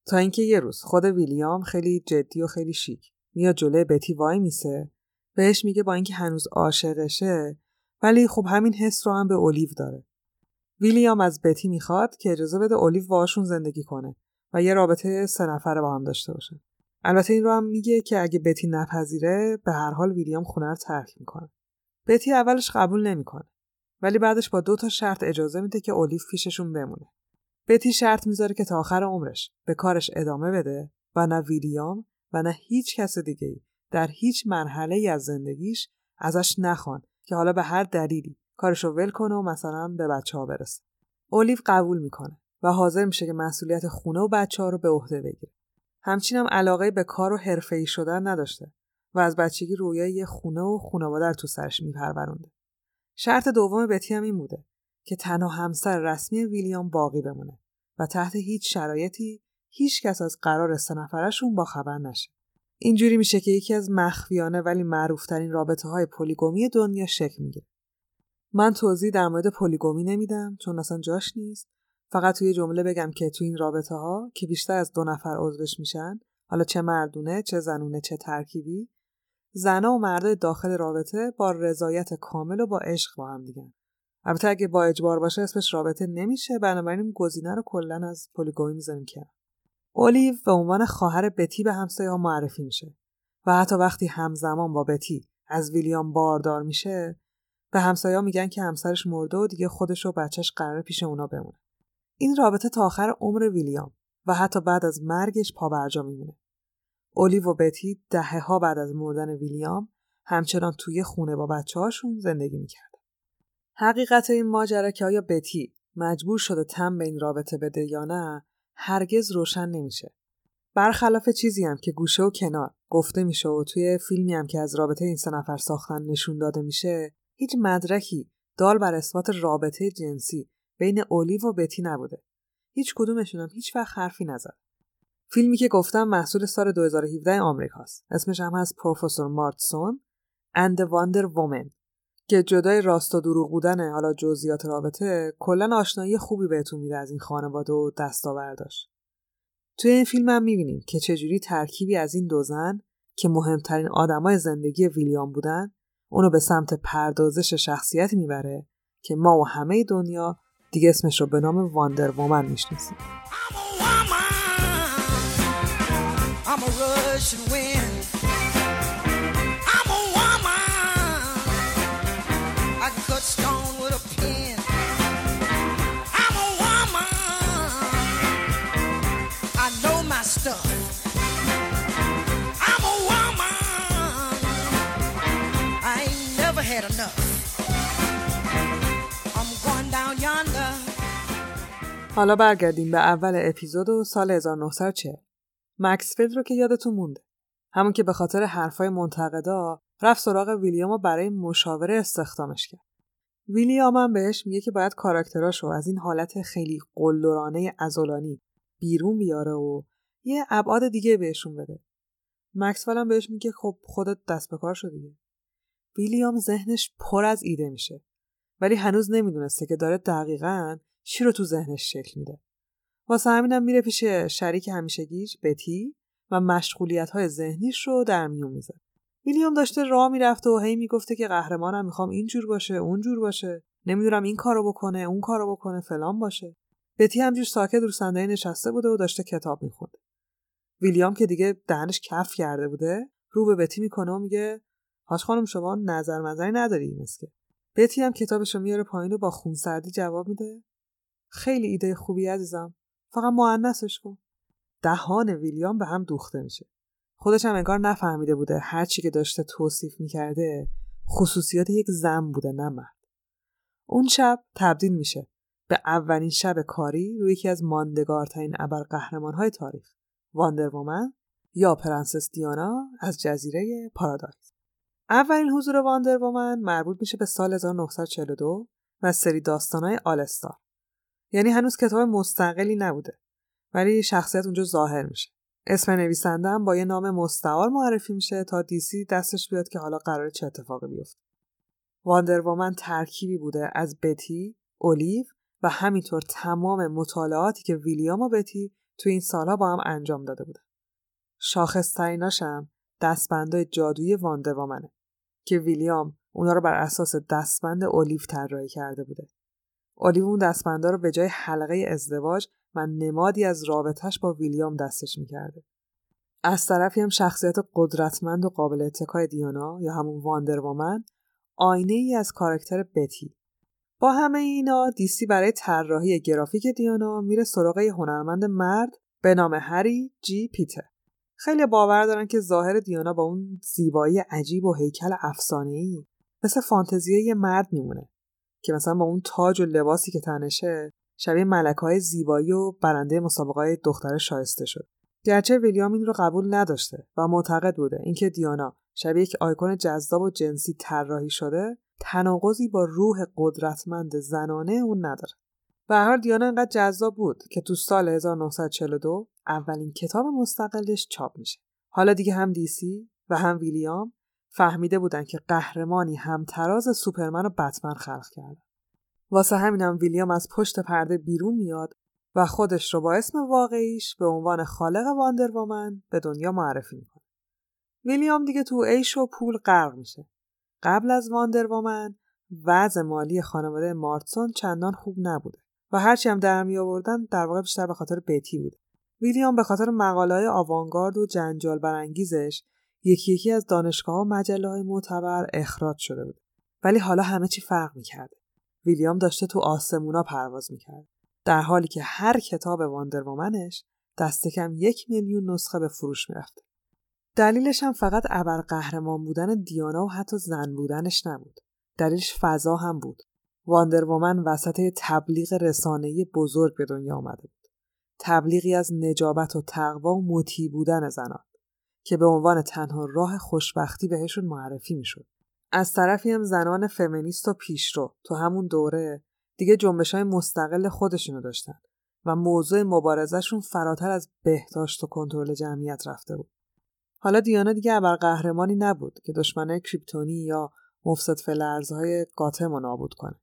تا اینکه یه روز خود ویلیام خیلی جدی و خیلی شیک میاد جلوی بتی وای میسه. بهش میگه با اینکه هنوز عاشقشه ولی خب همین حس رو هم به اولیو داره. ویلیام از بتی می‌خواد که اجازه بده اولیو باشون زندگی کنه و یه رابطه سه نفره با هم داشته باشه. البته این رو هم میگه که اگه بتی نپذیره به هر حال ویلیام خونه رو ترک می‌کنه. بتی اولش قبول نمی‌کنه ولی بعدش با دو تا شرط اجازه میده که اولیو پیششون بمونه. بتی شرط می‌ذاره که تا آخر عمرش به کارش ادامه بده و نه ویلیام و نه هیچ کس دیگه ای در هیچ مرحله ای از زندگیش ازش نخوان که حالا به هر دلیلی کارشو ول کنه و مثلا به بچه ها برسه. اولیو قبول می‌کنه و حاضر میشه که مسئولیت خونه و بچه ها رو به عهده بگیره. همچنین هم علاقه به کار و حرفه‌ای شدن نداشته و از بچگی رویای یه خونه و خانواده تو سرش میپرورونده. شرط دوم بتی هم این بوده که تنها همسر رسمی ویلیام باقی بمونه و تحت هیچ شرایطی هیچ کس از قرار سه نفرشون با خبر نشه. اینجوری میشه که یکی از مخفیانه ولی معروفترین رابطه های پلیگومی دنیا شکل می‌گیره. من توضیح در مورد پلیگومی نمیدم چون اصلا جاش نیست. فقط توی جمله بگم که تو این رابطه ها که بیشتر از دو نفر عضوش میشن حالا چه مردونه چه زنونه چه ترکیبی زنا و مردای داخل رابطه با رضایت کامل و با عشق با هم دیگن البته اگه با اجبار باشه اسمش رابطه نمیشه بنابراین این گزینه رو کلا از پلیگومی می‌ذاریم که اولیو به عنوان خواهر بتی به همسایه معرفی میشه و حتی وقتی همزمان با بتی از ویلیام باردار میشه به همسایه میگن که همسرش مرده و دیگه خودش و بچهش قرار پیش اونا بمونه این رابطه تا آخر عمر ویلیام و حتی بعد از مرگش پابرجا میمونه اولیو و بتی دهه ها بعد از مردن ویلیام همچنان توی خونه با بچه هاشون زندگی می‌کرد. حقیقت این ماجرا که آیا بتی مجبور شده تم به این رابطه بده یا نه هرگز روشن نمیشه. برخلاف چیزی هم که گوشه و کنار گفته میشه و توی فیلمی هم که از رابطه این سه نفر ساختن نشون داده میشه هیچ مدرکی دال بر اثبات رابطه جنسی بین اولیو و بتی نبوده. هیچ کدومشون هم هیچ وقت حرفی نزد. فیلمی که گفتم محصول سال 2017 آمریکاست. اسمش هم هست پروفسور مارتسون the Wonder Woman که جدای راست و دروغ بودن حالا جزئیات رابطه کلا آشنایی خوبی بهتون میده از این خانواده و دستاورداش. توی این فیلم هم می‌بینیم که چجوری ترکیبی از این دو زن که مهمترین آدمای زندگی ویلیام بودن اونو به سمت پردازش شخصیتی می‌بره که ما و همه دنیا دیگه اسمش رو به نام واندر وومن می‌شناسیم. حالا برگردیم به اول اپیزود و سال 1940 مکسفیلد رو که یادتون مونده. همون که به خاطر حرفای منتقدا رفت سراغ ویلیام و برای مشاوره استخدامش کرد. ویلیام هم بهش میگه که باید کاراکتراشو از این حالت خیلی قلدرانه ازولانی بیرون بیاره و یه ابعاد دیگه بهشون بده. مکسول هم بهش میگه خب خودت دست به کار شدی ویلیام ذهنش پر از ایده میشه. ولی هنوز نمی‌دونسته که داره دقیقا چی رو تو ذهنش شکل میده؟ واسه همینم میره پیش شریک همیشگیش بتی و مشغولیت های ذهنیش رو در میون می‌ذاره. ویلیام داشته راه می‌رفته و هی می‌گفته که قهرمانم می‌خوام اینجور باشه اونجور باشه. نمی‌دونم این کارو بکنه اون کارو بکنه فلان باشه. بتی همجور ساکت رو صندلی نشسته بوده و داشته کتاب می‌خوند. ویلیام که دیگه دهنش کف کرده بوده رو به بتی می‌کنه و میگه هاش خانم شما نظر منظری نداری مسکه بتی هم کتابش رو میاره پایین و با خونسردی جواب میده. خیلی ایده خوبی عزیزم. فقط معنسش کن. دهان ویلیام به هم دوخته میشه. خودش هم انگار نفهمیده بوده هر چی که داشته توصیف می‌کرده خصوصیات یک زن بوده نه مرد. اون شب تبدیل میشه به اولین شب کاری روی یکی از ماندگارترین ابرقهرمانهای تاریخ Wonder Woman یا پرنسس دیانا از جزیره پارادایز اولین حضور Wonder Woman مربوط میشه به سال 1942 و سری داستانهای All Star یعنی هنوز کتاب مستقلی نبوده ولی شخصیت اونجا ظاهر میشه اسم نویسنده هم با یه نام مستعار معرفی میشه تا DC دستش بیاد که حالا قراره چه اتفاقی بیفته Wonder ترکیبی بوده از بتی، اولیو و همینطور تمام مطالعاتی که ویلیام و بتی تو این سالها با هم انجام داده بودن. شاخصتریناش هم دستبندای جادویی واندروامنه که ویلیام اونا رو بر اساس دستبند اولیو طراحی کرده بوده. اولیو اون دستبندا رو به جای حلقه ازدواج و نمادی از رابطهش با ویلیام دستش می‌کرده. از طرفی هم شخصیت قدرتمند و قابل اتکای دیانا یا همون واندروامن آینه ای از کارکتر بتی. با همه اینا دیسی برای طراحی گرافیک دیانا میره سراغ هنرمند مرد به نام هری جی پیتر. خیلی باور دارن که ظاهر دیانا با اون زیبایی عجیب و هیکل ای مثل فانتزیه یه مرد میمونه. که مثلا با اون تاج و لباسی که تنشه شبیه ملک های زیبایی و برنده مسابقه های دختر شایسته شد. گرچه ویلیام این رو قبول نداشته و معتقد بوده. اینکه دیانا شبیه یک آیکون جذاب و جنسی طراحی شده تناقضی با روح قدرتمند زنانه اون نداره. به هر دیانا انقدر جذاب بود که تو سال 1942 اولین کتاب مستقلش چاپ میشه. حالا دیگه هم DC و هم ویلیام فهمیده بودن که قهرمانی همتراز سوپرمن و بتمن خلق کردن واسه همینم ویلیام از پشت پرده بیرون میاد و خودش رو با اسم واقعیش به عنوان خالق Wonder Woman به دنیا معرفی می‌کنه. ویلیام دیگه تو عیش و پول غرق میشه. قبل از Wonder Woman وضع مالی خانواده مارتسون چندان خوب نبوده و هرچی هم در می آوردن در واقع بیشتر به خاطر بیتی بوده. ویلیام به خاطر مقاله آوانگارد و جنجال برانگیزش یکی یکی از دانشگاه و مجله های معتبر اخراج شده بود. ولی حالا همه چی فرق می‌کرده ویلیام داشته تو آسمونا پرواز می‌کرد. در حالی که هر کتاب واندرومنش دست کم یک میلیون نسخه به فروش می‌رفته دلیلش هم فقط ابر قهرمان بودن دیانا و حتی زن بودنش نبود. دلیلش فضا هم بود. واندرومن وسط تبلیغ رسانه‌ای بزرگ به دنیا آمده بود. تبلیغی از نجابت و تقوا و مطیع بودن زنان. که به عنوان تنها راه خوشبختی بهشون معرفی می‌شد از طرفی هم زنان فمینیست و پیشرو تو همون دوره دیگه جنبش های مستقل خودشونو داشتن و موضوع مبارزشون فراتر از بهداشت و کنترل جمعیت رفته بود حالا دیانا دیگه ابر قهرمانی نبود که دشمنه کریپتونی یا مفسد فلرزهای گاتم رو نابود کنه.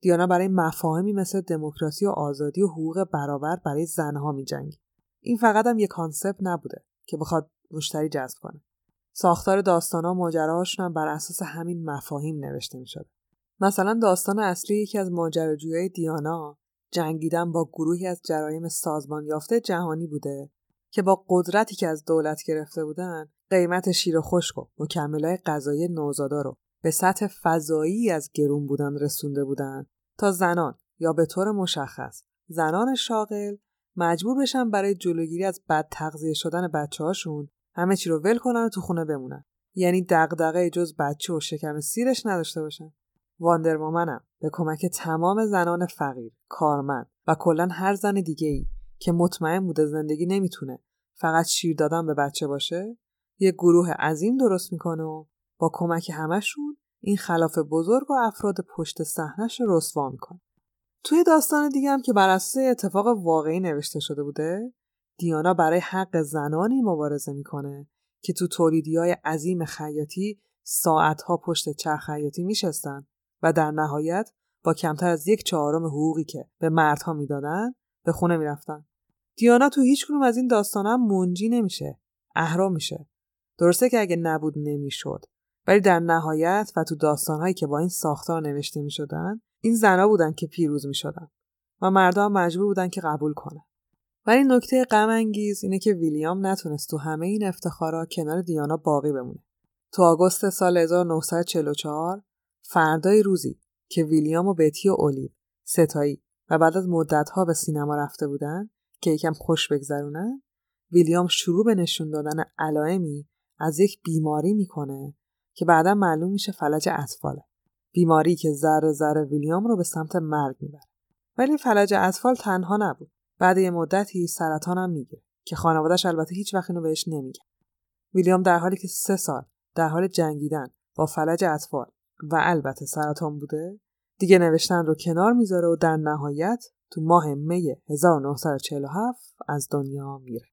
دیانا برای مفاهیمی مثل دموکراسی و آزادی و حقوق برابر برای زنها میجنگید. این فقط هم یه کانسپت نبوده که بخواد مشتری جذب کنه. ساختار داستانا و ماجراهاشون بر اساس همین مفاهیم نوشته می‌شده. مثلا داستان اصلی یکی از ماجراجویای دیانا جنگیدن با گروهی از جرایم سازمان یافته جهانی بوده که با قدرتی که از دولت گرفته بودن قیمت شیر و خشک و مکملای غذایی نوزادا رو به سطح فضایی از گرون بودن رسونده بودن تا زنان یا به طور مشخص زنان شاغل مجبور بشن برای جلوگیری از بد تغذیه شدن بچه هاشون همه چی رو ول کنن و تو خونه بمونن. یعنی دغدغه جز بچه و شکم سیرش نداشته باشن. واندرومنم به کمک تمام زنان فقیر کارمند و کلا هر زن دیگه ای که مطمئن بوده زندگی نمی‌تونه فقط شیر دادن به بچه باشه یه گروه عظیم درست می‌کنه و با کمک همشون این خلاف بزرگ و افراد پشت صحنش رو رسوا می‌کنه. توی داستان دیگه هم که بر اساس اتفاق واقعی نوشته شده بوده دیانا برای حق زنانی مبارزه می‌کنه که تو تولیدی های عظیم خیاطی ساعتها پشت چرخ خیاطی میشستن و در نهایت با کمتر از یک چهارم حقوقی که به مردها می‌دادن به خونه می‌رفتن. دیانا تو هیچ کنوم از این داستان هم منجی نمیشه اهرام میشه. درسته که اگه نبود نمی‌شد ولی در نهایت و تو داستانهایی که با این ساختار نوشته می‌شدن این زنا بودن که پیروز می‌شدن و مردم مجبور بودن که قبول کنه ولی نکته غم انگیز اینه که ویلیام نتونست تو همه این افتخارا کنار دیانا باقی بمونه. تو آگوست سال 1944 فردای روزی که ویلیام و بتی و اولیو ستایی و بعد از مدتها به سینما رفته بودن که یکم خوش بگذرونن ویلیام شروع به نشون دادن علائمی از یک بیماری می‌کنه که بعدا معلوم میشه فلج اطفاله. بیماری که ذره ذره ویلیام رو به سمت مرگ می‌بره. ولی فلج اطفال تنها نبود. بعد یه مدتی سرطان هم میگه که خانوادهش البته هیچ وقت اینو بهش نمیگه ویلیام در حالی که سه سال در حال جنگیدن با فلج اطفال و البته سرطان بوده دیگه نوشتن رو کنار می‌ذاره و در نهایت تو ماه می 1947 از دنیا میره.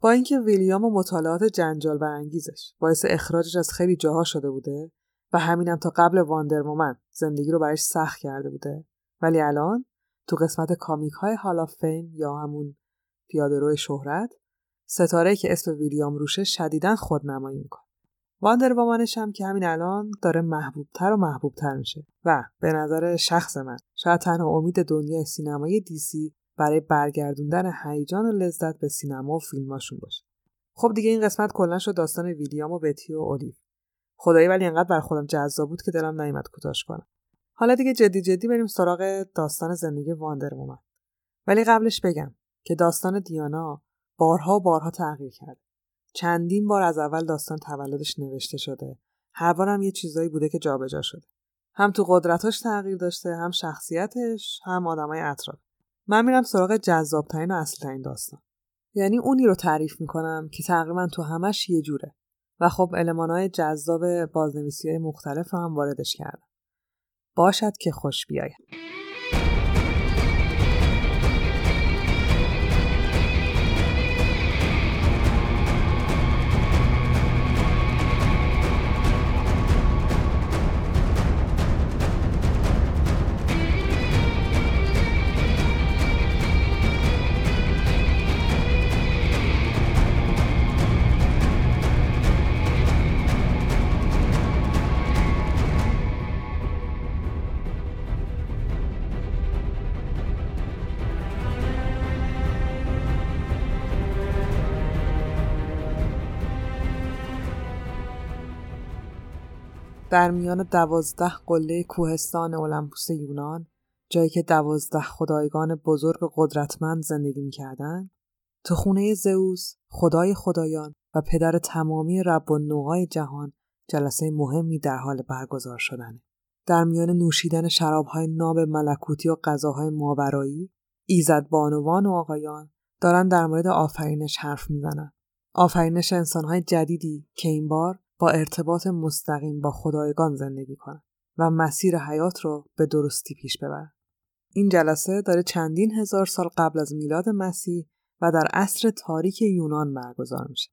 با اینکه ویلیام و مطالعات جنجال برانگیزش باعث اخراجش از خیلی جاها شده بوده و همینم تا قبل واندر مومن زندگی رو برایش سخت کرده بوده ولی الان تو قسمت کامیک های هالا فیم یا همون پیاده شهرت ستاره که اسم ویلیام روشه شدیدا خودنمایی می‌کنه. واندر وامنش هم که همین الان داره محبوبتر و محبوبتر میشه و به نظر شخص من شاید تنها امید دنیای سینمایی دیسی برای برگردوندن هیجان و لذت به سینما و فیلماشون باشه. خب دیگه این قسمت کلا شد داستان ویلیام و بتی و اولیو. خدایی ولی انقدر بر خودم جذاب بود که دلم نیومد کوتاش کنم. حالا دیگه جدی جدی بریم سراغ داستان زندگی واندر مومن ولی قبلش بگم که داستان دیانا بارها و بارها تغییر کرد. چندین بار از اول داستان تولدش نوشته شده. هر بارم یه چیزایی بوده که جابجا شده. هم تو قدرتاش تغییر داشته هم شخصیتش هم آدمای اطراف. من میرم سراغ جذابترین و اصلترین داستان. یعنی اونی رو تعریف می‌کنم که تقریبا تو همش یه جوره. و خب المانهای جذاب بازنویسی های مختلف رو هم واردش کردم. باشد که خوش بیاید. در میان دوازده قله کوهستان اولمپوس یونان جایی که دوازده خدایگان بزرگ قدرتمند زندگی می‌کردند تو خونه زئوس خدای خدایان و پدر تمامی رب و نوعای جهان جلسه مهمی در حال برگزار شدن. در میان نوشیدن شرابهای ناب ملکوتی و غذاهای ماورایی ایزد بانوان و آقایان دارن در مورد آفرینش حرف می‌زنن. آفرینش انسانهای جدیدی که این بار با ارتباط مستقیم با خدایگان زندگی کنن و مسیر حیات رو به درستی پیش ببرن. این جلسه داره چندین هزار سال قبل از میلاد مسیح و در عصر تاریک یونان برگزار میشه.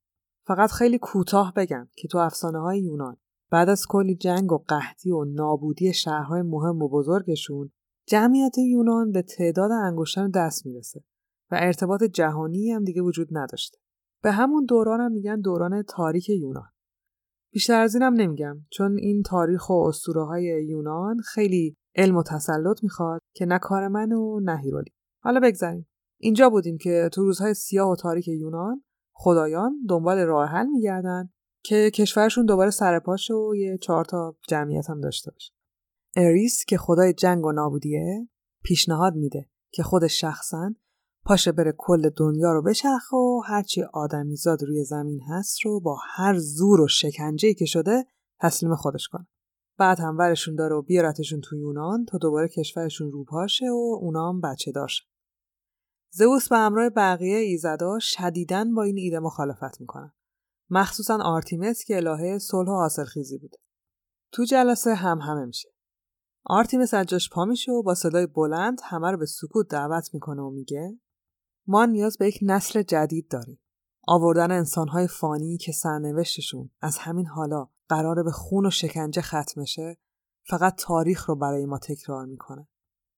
فقط خیلی کوتاه بگم که تو افسانه های یونان بعد از کلی جنگ و قحطی و نابودی شهرهای مهم و بزرگشون جمعیت یونان به تعداد انگشتان دست می‌رسه و ارتباط جهانی هم دیگه وجود نداشته. به همون دوران هم میگن دوران تاریک یونان. بیشتر از اینم نمیگم. چون این تاریخ و اسطوره های یونان خیلی علم و تسلط می‌خواد که نه کار من و نه هیرولی. حالا بگذاریم. اینجا بودیم که تو روزهای سیاه و تاریک یونان خدایان دنبال راه حل میگردن که کشورشون دوباره سرپاش و یه چهار تا جمعیت هم داشته باشه. اریس که خدای جنگ و نابودیه پیشنهاد میده که خودش شخصا پاشه بره کل دنیا رو بچرخ و هرچی آدمیزاد روی زمین هست رو با هر زور و شکنجه‌ای که شده تسلیم خودش کنه. بعد هم ورشون داره و بیارتشون تو یونان تا دوباره کشورشون رو پاشه و اونا هم بچه داشت. زئوس به همراه بقیه ایزدا شدیداً با این ایده مخالفت می‌کنن. مخصوصا آرتیمس که الهه صلح و حاصلخیزی بوده. تو جلسه هم همه میشه. آرتیمس از جاش پا میشه و با صدای بلند همه رو به سکوت دعوت می‌کنه و میگه ما نیاز به یک نسل جدید داریم. آوردن انسانهای فانی که سرنوشتشون از همین حالا قراره به خون و شکنجه ختم شه فقط تاریخ رو برای ما تکرار می‌کنه.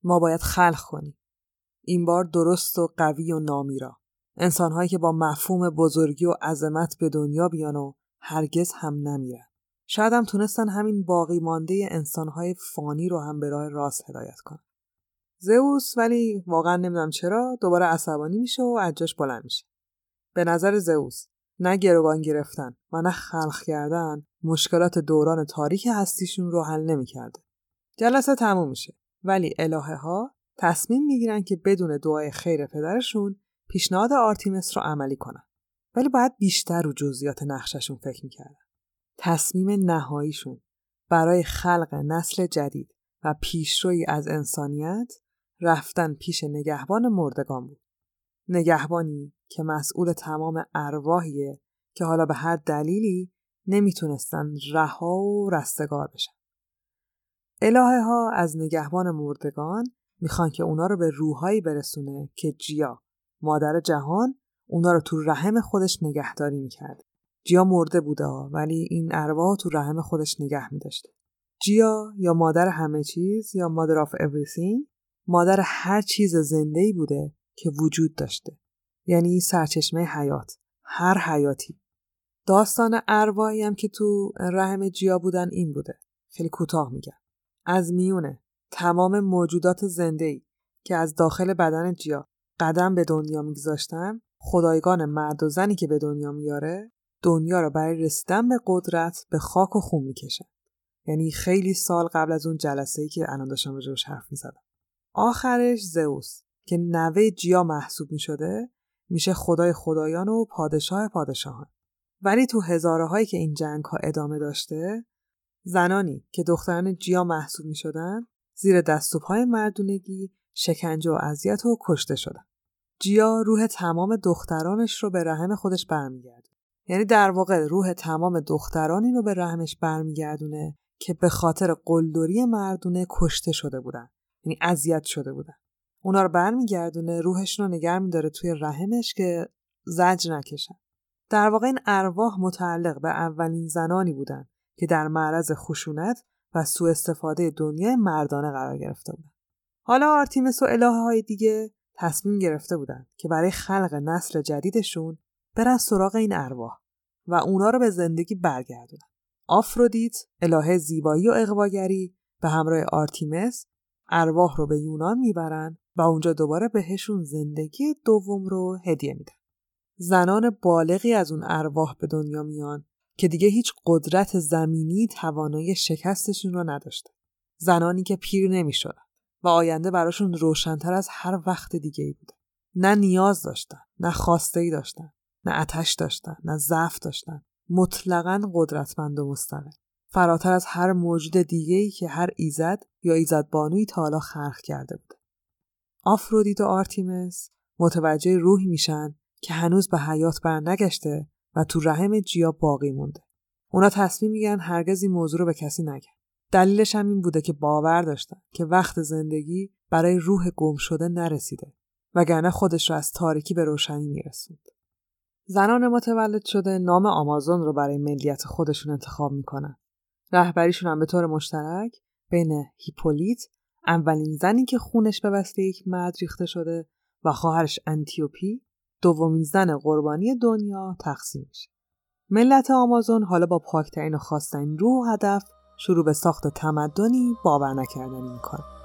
ما باید خلق کنیم. این بار درست و قوی و نامیرا. انسانهایی که با مفهوم بزرگی و عظمت به دنیا بیان و هرگز هم نمیرن. شاید هم تونستن همین باقی مانده انسانهای فانی رو هم به راه راست هدایت کنن. زئوس ولی واقعا نمی‌دونم چرا دوباره عصبانی میشه و عجاش بلند میشه. به نظر زئوس نه گروگان گرفتن و نه خلق کردن مشکلات دوران تاریک هستیشون رو حل نمی‌کرده. جلسه تموم میشه. ولی الهه ها تصمیم می‌گیرن که بدون دعای خیر پدرشون پیشنهاد آرتیمس رو عملی کنن. ولی باید بیشتر رو جزئیات نقششون فکر می‌کردن. تصمیم نهاییشون برای خلق نسل جدید و پیشروی از انسانیت رفتن پیش نگهبان مردگان بود. نگهبانی که مسئول تمام ارواحیه که حالا به هر دلیلی نمی‌تونستن رها و رستگار بشن. الهه ها از نگهبان مردگان می‌خوان که اونا رو به روحایی برسونه که جیا مادر جهان اونا رو تو رحم خودش نگهداری می‌کرد. جیا مرده بوده ولی این ارواح تو رحم خودش نگه میداشته. جیا یا مادر همه چیز یا مادر آف everything مادر هر چیز زنده ای بوده که وجود داشته. یعنی سرچشمه حیات. هر حیاتی. داستان ارواحی هم که تو رحم جیا بودن این بوده. خیلی کوتاه میگم. از میونه تمام موجودات زنده ای که از داخل بدن جیا قدم به دنیا میگذاشتن خدایگان مرد و زنی که به دنیا میاره دنیا را برای رسیدن به قدرت به خاک و خون می‌کشن یعنی خیلی سال قبل از اون جلسه ای که الان داشتم راجبش حرف می‌زدم آخرش زئوس که نوه جیا محسوب می‌شده میشه خدای خدایان و پادشاه پادشاهان. ولی تو هزاره هایی که این جنگ ها ادامه داشته زنانی که دختران جیا محسوب می‌شدن زیر دست و پای مردونگی شکنجه و اذیت و کشته شدن. جیا روح تمام دخترانش رو به رحم خودش برمیگرده یعنی در واقع روح تمام دخترانی رو به رحمش برمیگردونه که به خاطر قلدری مردونه کشته شده بودن. یعنی اذیت شده بودن. اونا رو برمیگردونه روحش رو نگر میداره توی رحمش که زجر نکشن. در واقع این ارواح متعلق به اولین زنانی بودن که در معرض خشونت و سوء استفاده دنیای مردانه قرار گرفته بودن. حالا آرتیمس و الهه های دیگه تصمیم گرفته بودن که برای خلق نسل جدیدشون برن سراغ این ارواح و اونا رو به زندگی برگردونن. آفرودیت الهه زیبایی و اغواگری به همراه آرتیمس ارواح رو به یونان می‌برن و اونجا دوباره بهشون زندگی دوم رو هدیه میدن. زنان بالغی از اون ارواح به دنیا میان که دیگه هیچ قدرت زمینی توانایی شکستشون رو نداشته. زنانی که پیر نمی‌شدن و آینده براشون روشنتر از هر وقت دیگه ای بوده. نه نیاز داشتن، نه خواسته ای داشتن، نه اتش داشتن، نه ضعف داشتن. مطلقا قدرتمند و مستقل. فراتر از هر موجود دیگه ای که هر ایزد یا ایزد بانوی تا حالا خلق کرده بوده. آفرودیت و آرتیمس متوجه روحی میشن که هنوز به حیات برنگشته و تو رحم جیا باقی مونده. اونا تصمیم میگن هرگز این موضوع رو به کسی نگن. دلیلش هم این بوده که باور داشتن که وقت زندگی برای روح گم شده نرسیده وگرنه خودش رو از تاریکی به روشنی میرسوند. زنان متولد شده نام آمازون رو برای ملیت خودشون انتخاب می‌کنن. رهبریشون هم به طور مشترک بین هیپولیت اولین زنی که خونش به وسیله یک مرد ریخته شده و خواهرش انتیوپی دومین زن قربانی دنیا تقسیم میشه. ملت آمازون حالا با پاکترین و خواستن روح و هدف شروع به ساخت تمدنی باور نکردنی می‌کنه.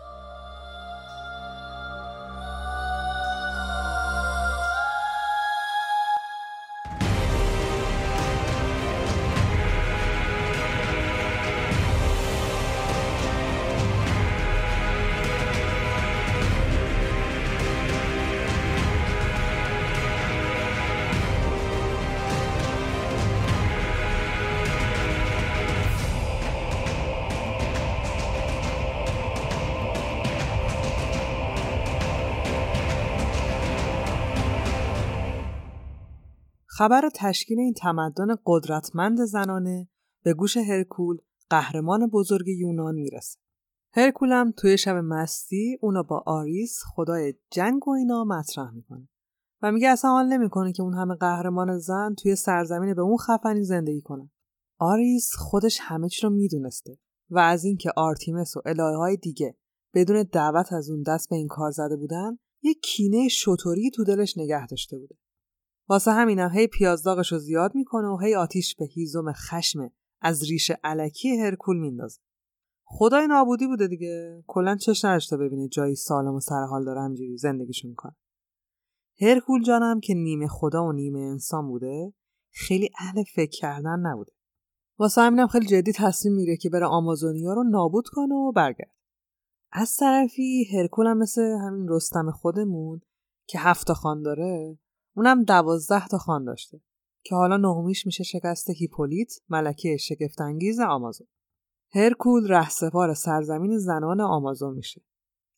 خبر تشکیل این تمدن قدرتمند زنانه به گوش هرکول قهرمان بزرگ یونان می‌رسه. هرکولم توی شب مستی اونو با آریس خدای جنگ و اینا مطرح می‌کنه و میگه اصلا حال نمی‌کنه که اون همه قهرمان زن توی سرزمین به اون خفنی زندگی کنه. آریس خودش همه چی رو می‌دونسته و از اینکه آرتیمس و الهه های دیگه بدون دعوت از اون دست به این کار زده بودن یه کینه شتری تو دلش نگه داشته بوده. واسه همینم هی پیازداغش رو زیاد می‌کنه و هی آتیش به هیزم خشم از ریش علکی هرکول میندازه. خدای نابودی بوده دیگه. کلا چش نداشته ببینه جایی سالم و سرحال داره همجوری زندگیشون می‌کنه. هرکول جانم که نیمه خدا و نیمه انسان بوده خیلی اهل فکر کردن نبوده. واسه همینم خیلی جدی تصمیم می‌گیره که بره آمازونیا رو نابود کنه و برگرد از طرفی هرکول هم مثل همین رستم خودمون که هفت خان داره اونم دوازده تا خان داشته که حالا نهمیش میشه شکست هیپولیت ملکه شگفتانگیز آمازون. هرکول رهسپار سرزمین زنان آمازون میشه.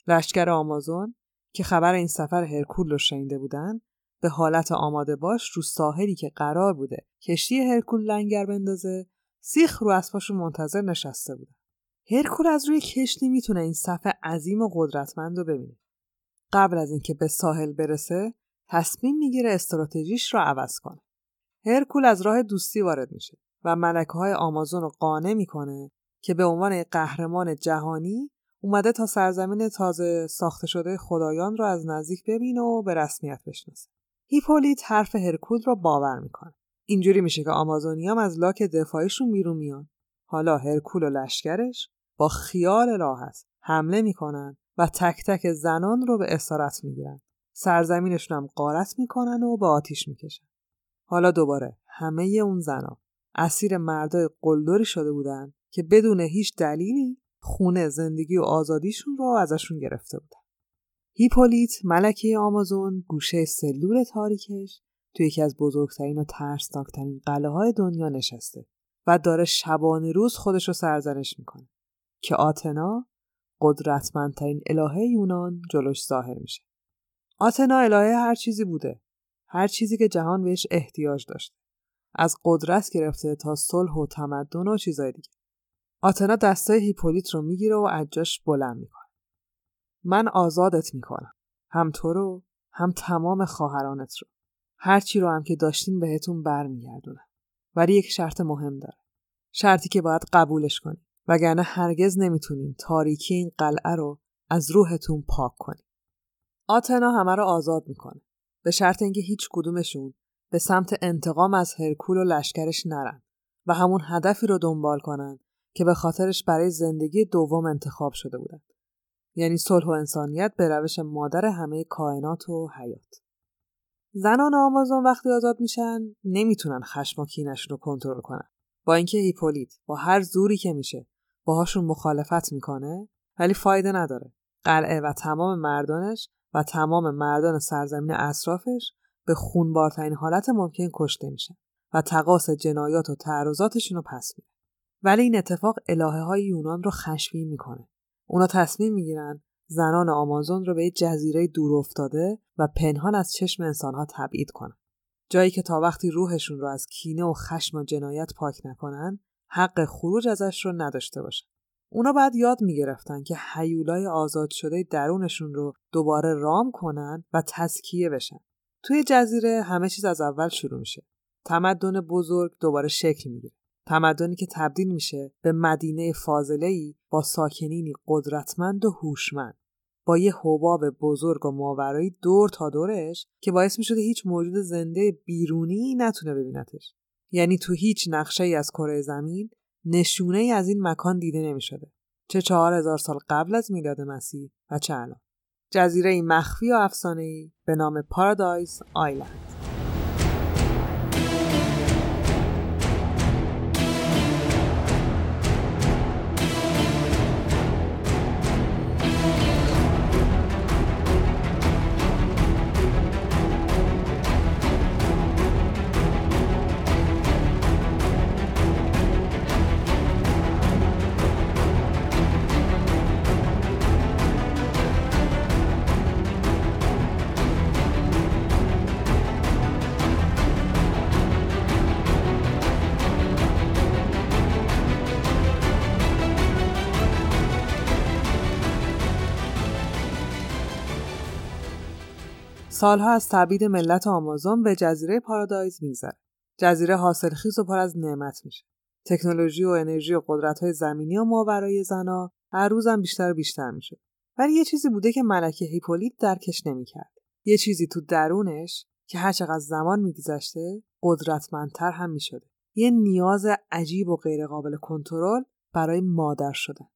لشکر آمازون که خبر این سفر هرکول رو شنیده بودن به حالت آماده باش رو ساحلی که قرار بوده کشتی هرکول لنگر بندازه سیخ رو اسباشون منتظر نشسته بودن. هرکول از روی کشتی می‌تونه این صفحه عظیم و قدرتمند رو ببینه. قبل از اینکه به ساحل برسه تصمیم می‌گیره استراتژیش رو عوض کنه. هرکول از راه دوستی وارد میشه و ملکه های آمازون رو قانع می‌کنه که به عنوان قهرمان جهانی اومده تا سرزمین تازه ساخته شده خدایان رو از نزدیک ببینه و به رسمیت بشناسه. هیپولیت حرف هرکول رو باور می‌کنه. اینجوری میشه که آمازونیام از لاک دفاعیشون بیرون میان. حالا هرکول و لشکرش با خیال راحت حمله می‌کنن و تک تک زنان رو به اسارت می‌گیرن. سرزمینشون هم قارت می‌کنن و به آتیش می‌کشن. حالا دوباره همه اون زنا اسیر مردای قلدری شده بودن که بدون هیچ دلیلی خونه زندگی و آزادیشون رو ازشون گرفته بودن. هیپولیت ملکه آمازون گوشه سلول تاریکش توی یکی از بزرگترین و ترسناکترین قلعه های دنیا نشسته و داره شبانه روز خودش رو سرزنش می‌کنه که آتنا قدرتمندترین الهه یونان جلوش ظاهر میشه. آتنا الهه هر چیزی بوده. هر چیزی که جهان بهش احتیاج داشته. از قدرت گرفته تا صلح و تمدن و چیزای دیگه. آتنا دستای هیپولیت رو می‌گیره و اجاش بلند می‌کنه. من آزادت می‌کنم. هم تو رو هم تمام خواهرانت رو. هرچی رو هم که داشتین بهتون برمیگردونم. ولی یک شرط مهم داره. شرطی که باید قبولش کنی. وگرنه هرگز نمی‌تونین تاریکی این قلعه رو از روحتون پاک کنی. آتنا همه رو آزاد می‌کنه. به شرط اینکه هیچ کدومشون به سمت انتقام از هرکول و لشکرش نرن و همون هدفی رو دنبال کنن که به خاطرش برای زندگی دوم انتخاب شده بودن. یعنی صلح و انسانیت به روش مادر همه کائنات و حیات. زنان آمازون وقتی آزاد میشن نمی‌تونن خشم و کینشون رو کنترل کنن. با اینکه هیپولیت با هر زوری که میشه باهاشون مخالفت می‌کنه ولی فایده نداره. قلعه و تمام مردانش و تمام مردان سرزمین اطرافش به خونبارترین حالت ممکن کشته میشن و تقاس جنایات و تعرضاتشون رو پس میده. ولی این اتفاق الهه های یونان رو خشمگین می‌کنه. اونا تصمیم می‌گیرن زنان آمازون رو به یک جزیره دور افتاده و پنهان از چشم انسانها تبعید کنن. جایی که تا وقتی روحشون رو از کینه و خشم و جنایت پاک نکنن حق خروج ازش رو نداشته باشن. اونا بعد یاد می‌گرفتن که حیولای آزاد شده درونشون رو دوباره رام کنن و تزکیه بشن. توی جزیره همه چیز از اول شروع میشه. تمدن بزرگ دوباره شکل می‌گیره. تمدنی که تبدیل میشه به مدینه فاضله با ساکنینی قدرتمند و هوشمند. با یه حباب بزرگ و ماورایی دور تا دورش که باعث می‌شده هیچ موجود زنده بیرونی نتونه ببینتش. یعنی تو هیچ نقشه ای از کره زمین نشونه ای از این مکان دیده نمی شده. چه چهار هزار سال قبل از میلاد مسیح و چه الان. جزیره مخفی و افسانه ای به نام پارادایز آیلند. سالها از تبعید ملت آمازون به جزیره پارادایز میگذره. جزیره حاصلخیز و پر از نعمت میشه. تکنولوژی و انرژی و قدرت زمینی و ماورای زنا هر روزم بیشتر و بیشتر میشه. ولی یه چیزی بوده که ملکه هیپولیت درکش نمی‌کرد. یه چیزی تو درونش که هر چقدر زمان میگذشته قدرتمندتر هم می‌شده. یه نیاز عجیب و غیرقابل کنترل برای مادر شدن.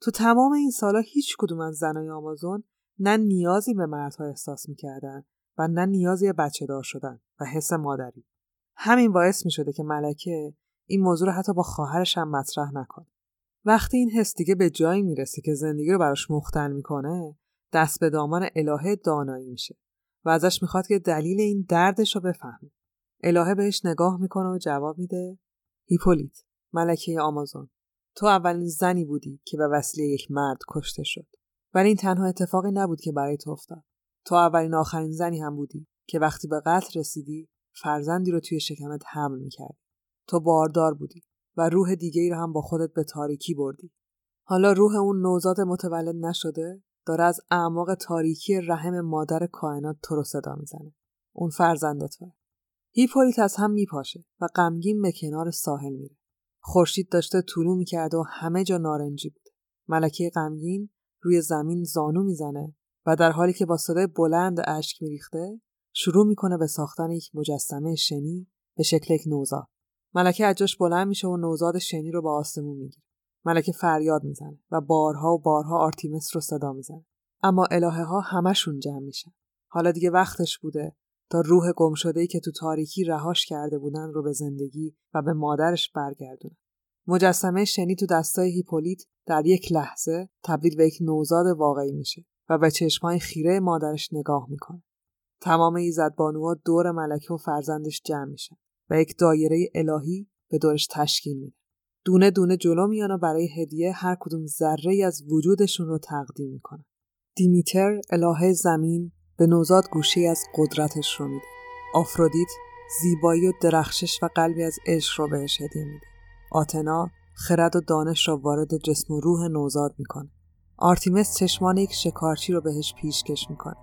تو تمام این سالها هیچ کدوم از زنای آمازون نه نیازی به مردها احساس می‌کردن و نه نیازی به بچه دار شدن و حس مادری. همین باعث می شده که ملکه این موضوع رو حتی با خواهرش هم مطرح نکنه. وقتی این حس دیگه به جایی می‌رسه که زندگی رو براش مختل می‌کنه دست به دامان الهه دانایی میشه و ازش می‌خواد که دلیل این دردش رو بفهمه. الهه بهش نگاه می‌کنه و جواب میده هیپولیت ملکه آمازون تو اولین زنی بودی که به وسیله یک مرد کشته شد. ولی این تنها اتفاقی نبود که برای تو افتاد. تو اولین آخرین زنی هم بودی که وقتی به قتل رسیدی فرزندی رو توی شکمت حمل می‌کردی. تو باردار بودی و روح دیگه ای رو هم با خودت به تاریکی بردی. حالا روح اون نوزاد متولد نشده داره از اعماق تاریکی رحم مادر کائنات تو رو صدا می‌زنه. اون فرزند توه. هیپولیت از هم میپاشه و غمگین به کنار ساحل میره. خورشید داشته طولو می‌کرده و همه جا نارنجی بود. ملکه غمگین روی زمین زانو می‌زنه و در حالی که با صدای بلند اشک میریخته شروع می‌کنه به ساختن یک مجسمه شنی به شکل یک نوزاد. ملکه اجاش بلند میشه و نوزاد شنی رو به آسمون می‌گیره. ملکه فریاد می‌زنه و بارها و بارها آرتیمس رو صدا می‌زنه. اما الهه ها همشون جمع میشن. حالا دیگه وقتش بوده تا روح گم ای که تو تاریکی رهاش کرده بودن رو به زندگی و به مادرش برگردونه. مجسمه شنی تو دستای هیپولیت در یک لحظه تبدیل به یک نوزاد واقعی میشه و به چشمای خیره مادرش نگاه می‌کنه. تمام ایزدبانوها دور ملکه و فرزندش جمع میشن و یک دایره الهی به دورش تشکیل میده. دونه دونه جلو میان و برای هدیه هر کدوم ذره از وجودشون رو تقدیم می‌کنن. دیمیتر الهه زمین به نوزاد گوشه از قدرتش رو میده. آفرودیت زیبایی و درخشش و قلبی از عشق رو بهش هدیه میده. آتنا خرد و دانش را وارد جسم و روح نوزاد می‌کنه. آرتیمس چشمان یک شکارچی رو بهش پیشکش می‌کنه.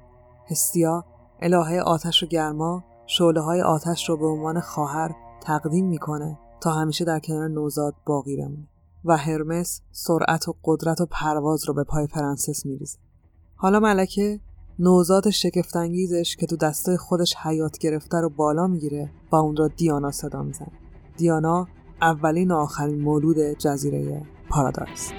هستیا الهه آتش و گرما شعله های آتش رو به عنوان خواهر تقدیم می‌کنه تا همیشه در کنار نوزاد باقی بمونه و هرمس سرعت و قدرت و پرواز رو به پای پرنسس میریزه حالا ملکه نوزاد شگفتانگیزش که تو دسته خودش حیات گرفته رو بالا می‌گیره و اون را دیانا صدا می‌زنه دیانا اولین و آخرین مولود جزیره پارادایس.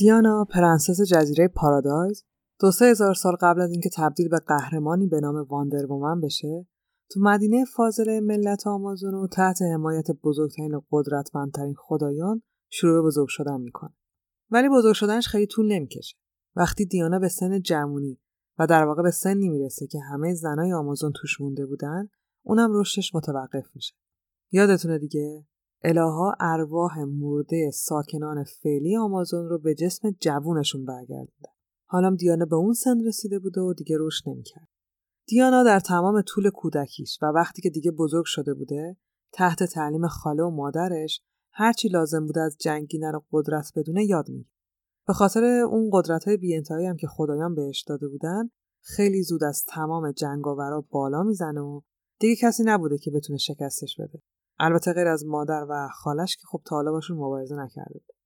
دیانا پرنسس جزیره پارادایز. دو سه هزار سال قبل از اینکه تبدیل به قهرمانی به نام Wonder بشه تو مدینه فاضله ملت آمازون و تحت حمایت بزرگترین و قدرتمندترین خدایان شروع به بزرگ شدن می‌کنه. ولی بزرگ شدنش خیلی طول نمی‌کشه. وقتی دیانا به سن جوونی و در واقع به سنی می‌رسه که همه زنای آمازون توش مونده بودن اونم رشدش متوقف میشه. یادتونه دیگه؟ الها ارواح مرده ساکنان فعلی آمازون رو به جسم جوونشون برگردوندن. حالا دیانا به اون سن رسیده بوده و دیگه رشد نمی‌کرد. دیانا در تمام طول کودکیش و وقتی که دیگه بزرگ شده بوده تحت تعلیم خاله و مادرش هرچی لازم بوده از جنگیدن و قدرت بدونه یاد می‌گیره. به خاطر اون قدرت های هم که خدایان بهش داده بودن خیلی زود از تمام جنگاورا بالا می‌زنه و دیگه کسی نبوده که بتونه شکستش بده. البته غیر از مادر و خالش که خب تا حالا باشون مبارزه نکرده بود.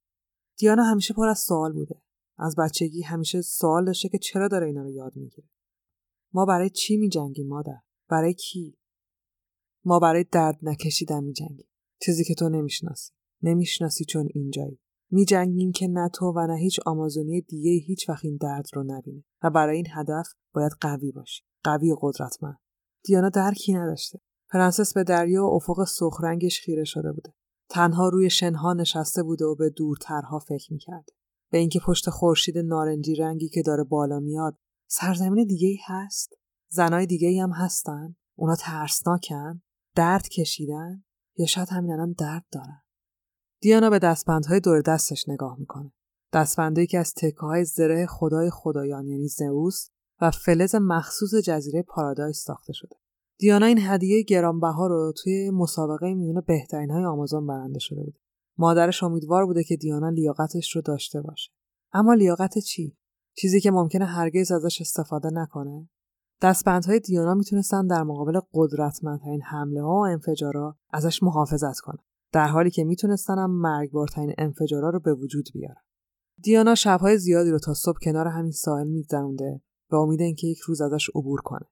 دیانا همیشه پر از سوال بوده. از بچگی همیشه سوال داشته که چرا داره اینا رو یاد می‌گیره. ما برای چی میجنگیم مادر؟ برای کی؟ ما برای درد نکشیدن میجنگیم. چیزی که تو نمی‌شناسی. نمی‌شناسی چون اینجایی. میجنگیم که نه تو و نه هیچ آمازونی دیگه هیچ وقت این درد رو نبینه. و برای این هدف باید قوی باشی. قوی و قدرتمند. دیانا درکی نداشته. پرنسس به دریا و افق سخرنگش خیره شده بوده. تنها روی شنها نشسته بوده و به دورترها فکر می‌کرد. به اینکه پشت خورشید نارنجی رنگی که داره بالا میاد سرزمین دیگه ای هست؟ زنای دیگه ای هم هستن؟ اونا ترسناکن؟ درد کشیدن؟ یا شاید همین الان درد دارن؟ دیانا به دستبندهای دور دستش نگاه می‌کنه. دستبندهایی که از تکه های زره خدای خدایان یعنی زئوس و فلز مخصوص جزیره پارادایس ساخته شده. دیانا این هدیه گرانبها رو توی مسابقه میون بهترین های آمازون برنده شده بود. مادرش امیدوار بوده که دیانا لیاقتش رو داشته باشه. اما لیاقت چی؟ چیزی که ممکنه هرگز ازش استفاده نکنه؟ دستبندهای دیانا می‌تونستن در مقابل قدرتمندترین حمله ها و انفجارا ازش محافظت کنه. در حالی که می‌تونستن هم مرگبارترین انفجارا رو به وجود بیارن. دیانا شبهای زیادی رو تا صبح کنار همین ساحل میگذرونده به امید اینکه یک روز ازش عبور کنه.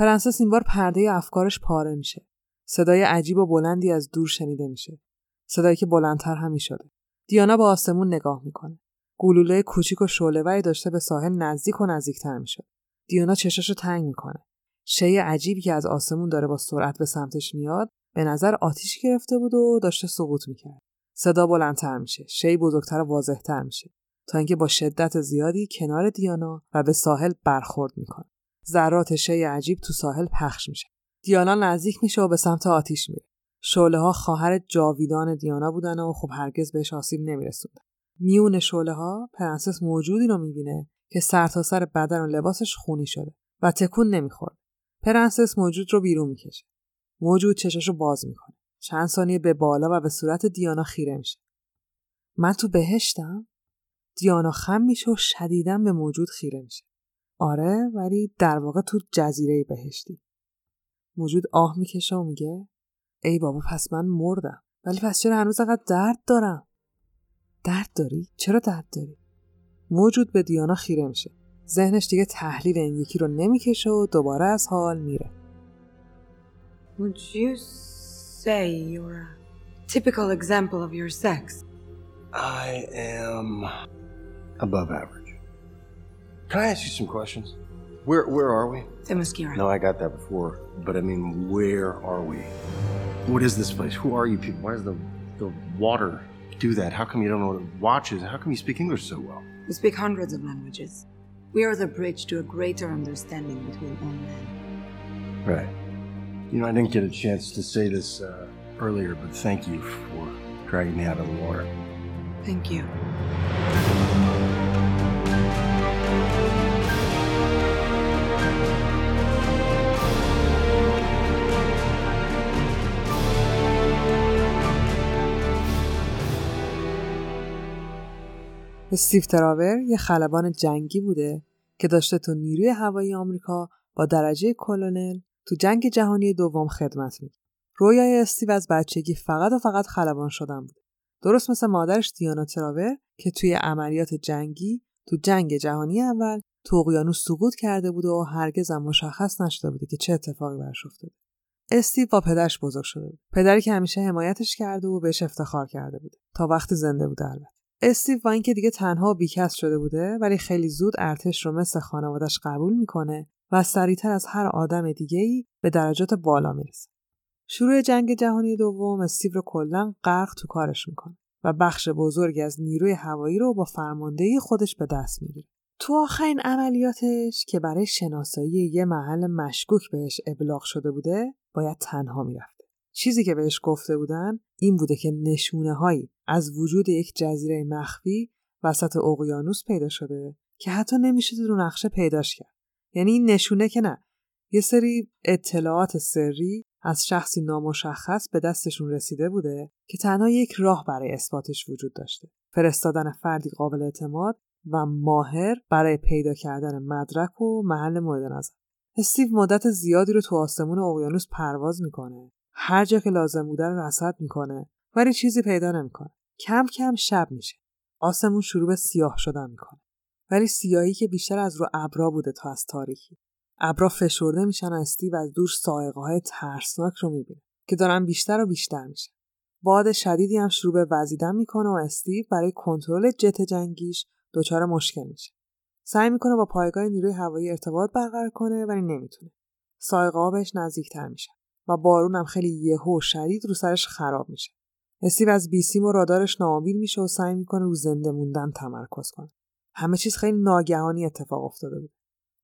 پرنسس این بار پرده افکارش پاره میشه. صدای عجیب و بلندی از دور شنیده میشه. صدایی که بلندتر هم می‌شده. دیانا به آسمون نگاه می‌کنه. گلوله کوچیک و شعله‌وری داشته به ساحل نزدیک و نزدیکتر می‌شد. دیانا چشاشو تنگ می‌کنه. شی عجیبی که از آسمون داره با سرعت به سمتش میاد به نظر آتیش گرفته بود و داشته سقوط می‌کرد. صدا بلندتر میشه. شی بزرگتر و واضحتر میشه. تا اینکه با شدت زیادی کنار دیانا و به ساحل برخورد می‌کنه. ذرات شی عجیب تو ساحل پخش میشه. دیانا نزدیک میشه و به سمت آتیش میره. شعله ها خواهر جاویدان دیانا بودن و خب هرگز بهش آسیب نمیرسوندن میون شعله ها پرنسس موجودی رو می‌بینه که سرتاسر سر بدن و لباسش خونی شده و تکون نمی‌خورد. پرنسس موجود رو بیرون می‌کشه. موجود چشاشو باز می‌کنه. چند ثانیه به بالا و به صورت دیانا خیره میشه. من تو بهشتم. دیانا خم میشه و شدیدا به موجود خیره میشه. آره ولی در واقع تو جزیره بهشتی. موجود آه می‌کشه و میگه ای بابا پس من مردم. ولی پس چرا هنوز انقدر درد دارم؟ درد داری؟ چرا درد داری؟ موجود به دیانا خیره میشه. ذهنش دیگه تحلیل این یکی رو نمی‌کشه و دوباره از حال میره. Would you say you're a typical example of your sex? I am above average. Can I ask you some questions? Where where are we? The Themyscira. No, I got that before, but I mean, where are we? What is this place? Who are you people? Why does the the water do that? How come you don't know what it watches? How come you speak English so well? We speak hundreds of languages. We are the bridge to a greater understanding between all men. Right. You know, I didn't get a chance to say this uh, earlier, but thank you for dragging me out of the water. Thank you. استیو تراور یه خلبان جنگی بوده که داشته تو نیروی هوایی آمریکا با درجه کلنل تو جنگ جهانی دوم خدمت می‌کرد. رویای استیو از بچگی فقط و فقط خلبان شدن بود. درست مثل مادرش دیانا تراور که توی عملیات جنگی تو جنگ جهانی اول تو اقیانوس سقوط کرده بود و هرگز هم مشخص نشده بوده که چه اتفاقی براش افتاده. استیو با پدرش بزرگ شده بود. پدری که همیشه حمایتش کرده و بهش افتخار کرده بود تا وقتی زنده بوده البته. استیو با اینکه دیگه تنها و بیکس شده بوده ولی خیلی زود ارتش رو مثل خانوادش قبول می‌کنه و سریعتر از هر آدم دیگه ای به درجات بالا می‌رسه. شروع جنگ جهانی دوم استیو رو کلا غرق تو کارش می‌کنه و بخش بزرگی از نیروی هوایی رو با فرماندهی خودش به دست می‌گیره. تو آخرین عملیاتش که برای شناسایی یه محل مشکوک بهش ابلاغ شده بوده باید تنها می‌رفته. چیزی که بهش گفته بودن این بوده که نشونه هایی از وجود یک جزیره مخفی وسط اقیانوس پیدا شده که حتی نمیشه رو نقشه پیداش کرد. یعنی این نشونه که نه یه سری اطلاعات سری از شخصی نامشخص به دستشون رسیده بوده که تنها یک راه برای اثباتش وجود داشته. فرستادن فردی قابل اعتماد و ماهر برای پیدا کردن مدرک و محل مورد نظر. استیو مدت زیادی رو تو آسمون اقیانوس پرواز می‌کنه. هر جا که لازم بوده رو رصد می‌کنه. ولی چیزی پیدا نمی‌کنه. کم کم شب میشه. آسمون شروع به سیاه شدن می‌کنه. ولی سیاهی که بیشتر از رو ابرا بوده تا از تاریکی. ابرا فشرده میشن و استیو از دور سائقه های ترسناک رو می‌بینه که دارن بیشتر و بیشتر میشن. باد شدیدی هم شروع به وزیدن می‌کنه و استیو برای کنترل جت جنگیش دچار مشکل میشه. سعی می‌کنه با پایگاه نیروی هوایی ارتباط برقرار کنه ولی نمی‌تونه. سایقه ها بهش نزدیکتر میشن و بارون هم خیلی یهو و شدید رو سرش خراب میشه. استیو از بیسیم و رادارش ناامید میشه و سعی می‌کنه رو زنده موندن تمرکز کنه. همه چیز خیلی ناگهانی اتفاق افتاده بود.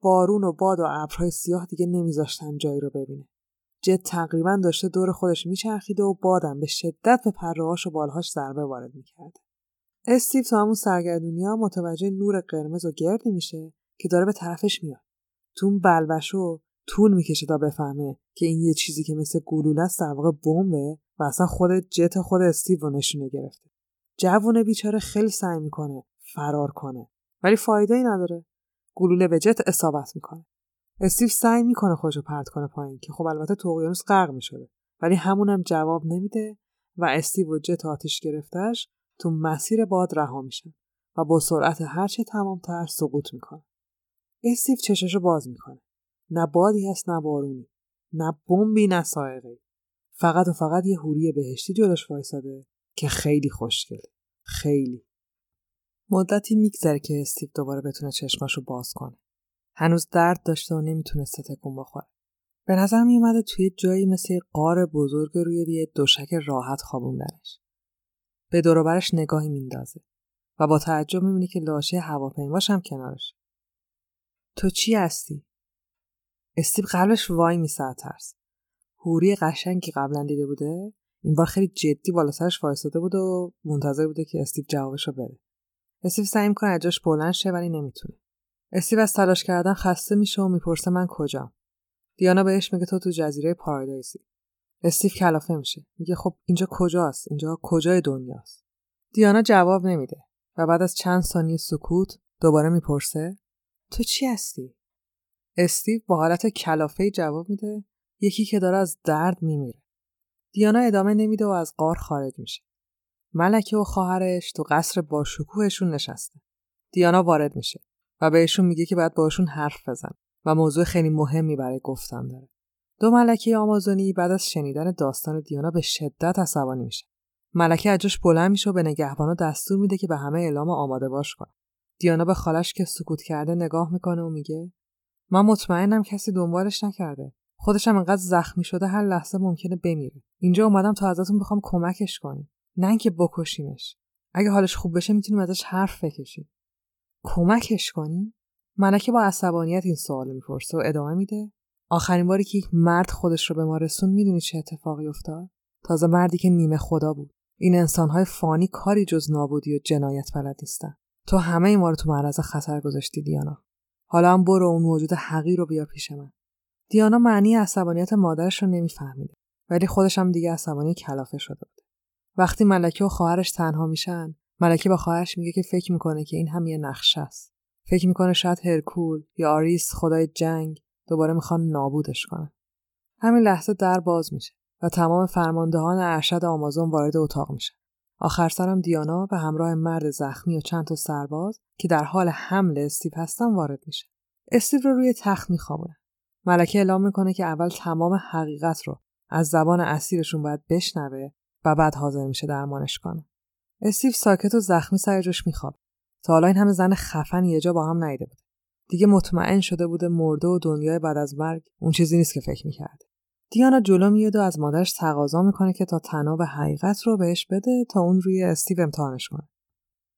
بارون و باد و ابرهای سیاه دیگه نمیذاشتن جایی رو ببینه. جت تقریبا داشته دور خودش میچرخیده و بادم به شدت به پرهاش و بالهاش ضربه وارد می‌کرده. استیو تو همون سرگردونیا متوجه نور قرمز و گردی میشه که داره به طرفش میاد. تو اون بلبشو طول می‌کشه تا بفهمه که این یه چیزی که مثل گلوله است در واقع بمبه. و اصلا خود جت خود استیو رو نشونه گرفته. جوون بیچاره خیلی سعی می‌کنه فرار کنه. ولی فایده ای نداره. گلوله به جت اصابت می‌کنه. استیو سعی می‌کنه خودشو پرت کنه پایین که خب البته تو اقیانوس غرق می‌شده. ولی همونم جواب نمیده و استیو و جت آتیش گرفتش تو مسیر باد رها میشن و با سرعت هرچه تمامتر سقوط می‌کنه. استیو چشاشو باز می‌کنه. نه بادی هست نه بارونی. نه بمبی نه سائقه فقط و فقط یه هوری بهشتی جلوش وایساده که خیلی خوشگله خیلی. مدتی میگذره که استیو دوباره بتونه چشماشو باز کنه. هنوز درد داشته و نمی‌تونسته تکون بخوره. به نظر میومده توی جایی مثل قار بزرگ روی یه دوشک راحت خوابوندنش به دوروبرش نگاهی میندازه و با تعجب می‌بینی که لاشه هواپیماش هم کنارش تو چی هستی؟ استیو قلبش وای میسه ترس هوری قشنگی قبلا دیده بوده این بار خیلی جدی بالا سرش وایساده بود و منتظر بوده که استیو جوابشو بده. استیو سعی می‌کنه از جاش بلند شه ولی نمی‌تونه. استیو از تلاش کردن خسته میشه و می‌پرسه من کجام. دیانا بهش میگه تو تو جزیره پارادایزی استیو کلافه میشه. میگه خب اینجا کجاست؟ اینجا کجای دنیاست؟ دیانا جواب نمیده و بعد از چند ثانیه سکوت دوباره می‌پرسه تو چی هستی؟ استیو با حالت کلافه جواب میده یکی که داره از درد میمیره. دیانا ادامه نمیده و از قار خارج میشه. ملکه و خواهرش تو قصر با شکوهشون نشسته. دیانا وارد میشه و بهشون میگه که باید باشون حرف بزن و موضوع خیلی مهمی برای گفتن داره. دو ملکه آمازونی بعد از شنیدن داستان دیانا به شدت عصبانی میشه. ملکه اجاش بلند میشه و به نگهبانا دستور میده که به همه اعلام آماده باش کنه. دیانا به خالش که سکوت کرده نگاه می‌کنه و میگه من مطمئنم کسی دنبالش نکرده. خودشم انقدر زخمی شده هر لحظه ممکنه بمیره. اینجا اومدم تا ازتون بخوام کمکش کنیم نه اینکه بکشیمش. اگه حالش خوب بشه می‌تونیم ازش حرف بکشیم. کمکش کنیم ملکه با عصبانیت این سوال می‌پرسه و ادامه میده. آخرین باری که یک مرد خودش رو به ما رسون می‌دونی چه اتفاقی افتاد؟ تازه مردی که نیمه خدا بود. این انسانهای فانی کاری جز نابودی و جنایت بلد نیستن. تو همه ما رو تو معرض خطر گذاشتی دیانا. حالا هم برو اون موجود حقیر رو بیا پیش من. دیانا معنی عصبانیت مادرش رو نمیفهمیده ولی خودش هم دیگه عصبانی کلافه شده بود وقتی ملکه و خواهرش تنها میشن ملکه با خواهرش میگه که فکر می‌کنه که این هم یه نقشه است. فکر می‌کنه شاید هرکول یا آریس خدای جنگ دوباره می‌خوان نابودش کنن. همین لحظه در باز میشه و تمام فرماندهان ارشد آمازون وارد اتاق میشه آخر سرم دیانا به همراه مرد زخمی و چند تا سرباز که در حال حمل استیو هستن وارد میشه. استیو رو روی تخت میخوابونه ملکه اعلام می‌کنه که اول تمام حقیقت رو از زبان اسیرشون باید بشنوه و بعد حاضر میشه درمانش کنه. استیو ساکت و زخمی سر جوش میخواب. تا حالا این همه زن خفن یه جا با هم نیده بود. دیگه مطمئن شده بوده مرده و دنیای بعد از مرگ اون چیزی نیست که فکر می‌کرده دیانا جلو میاد و از مادرش تقاضا می‌کنه که تا تناب حقیقت رو بهش بده تا اون روی استیو امتحانش کنه.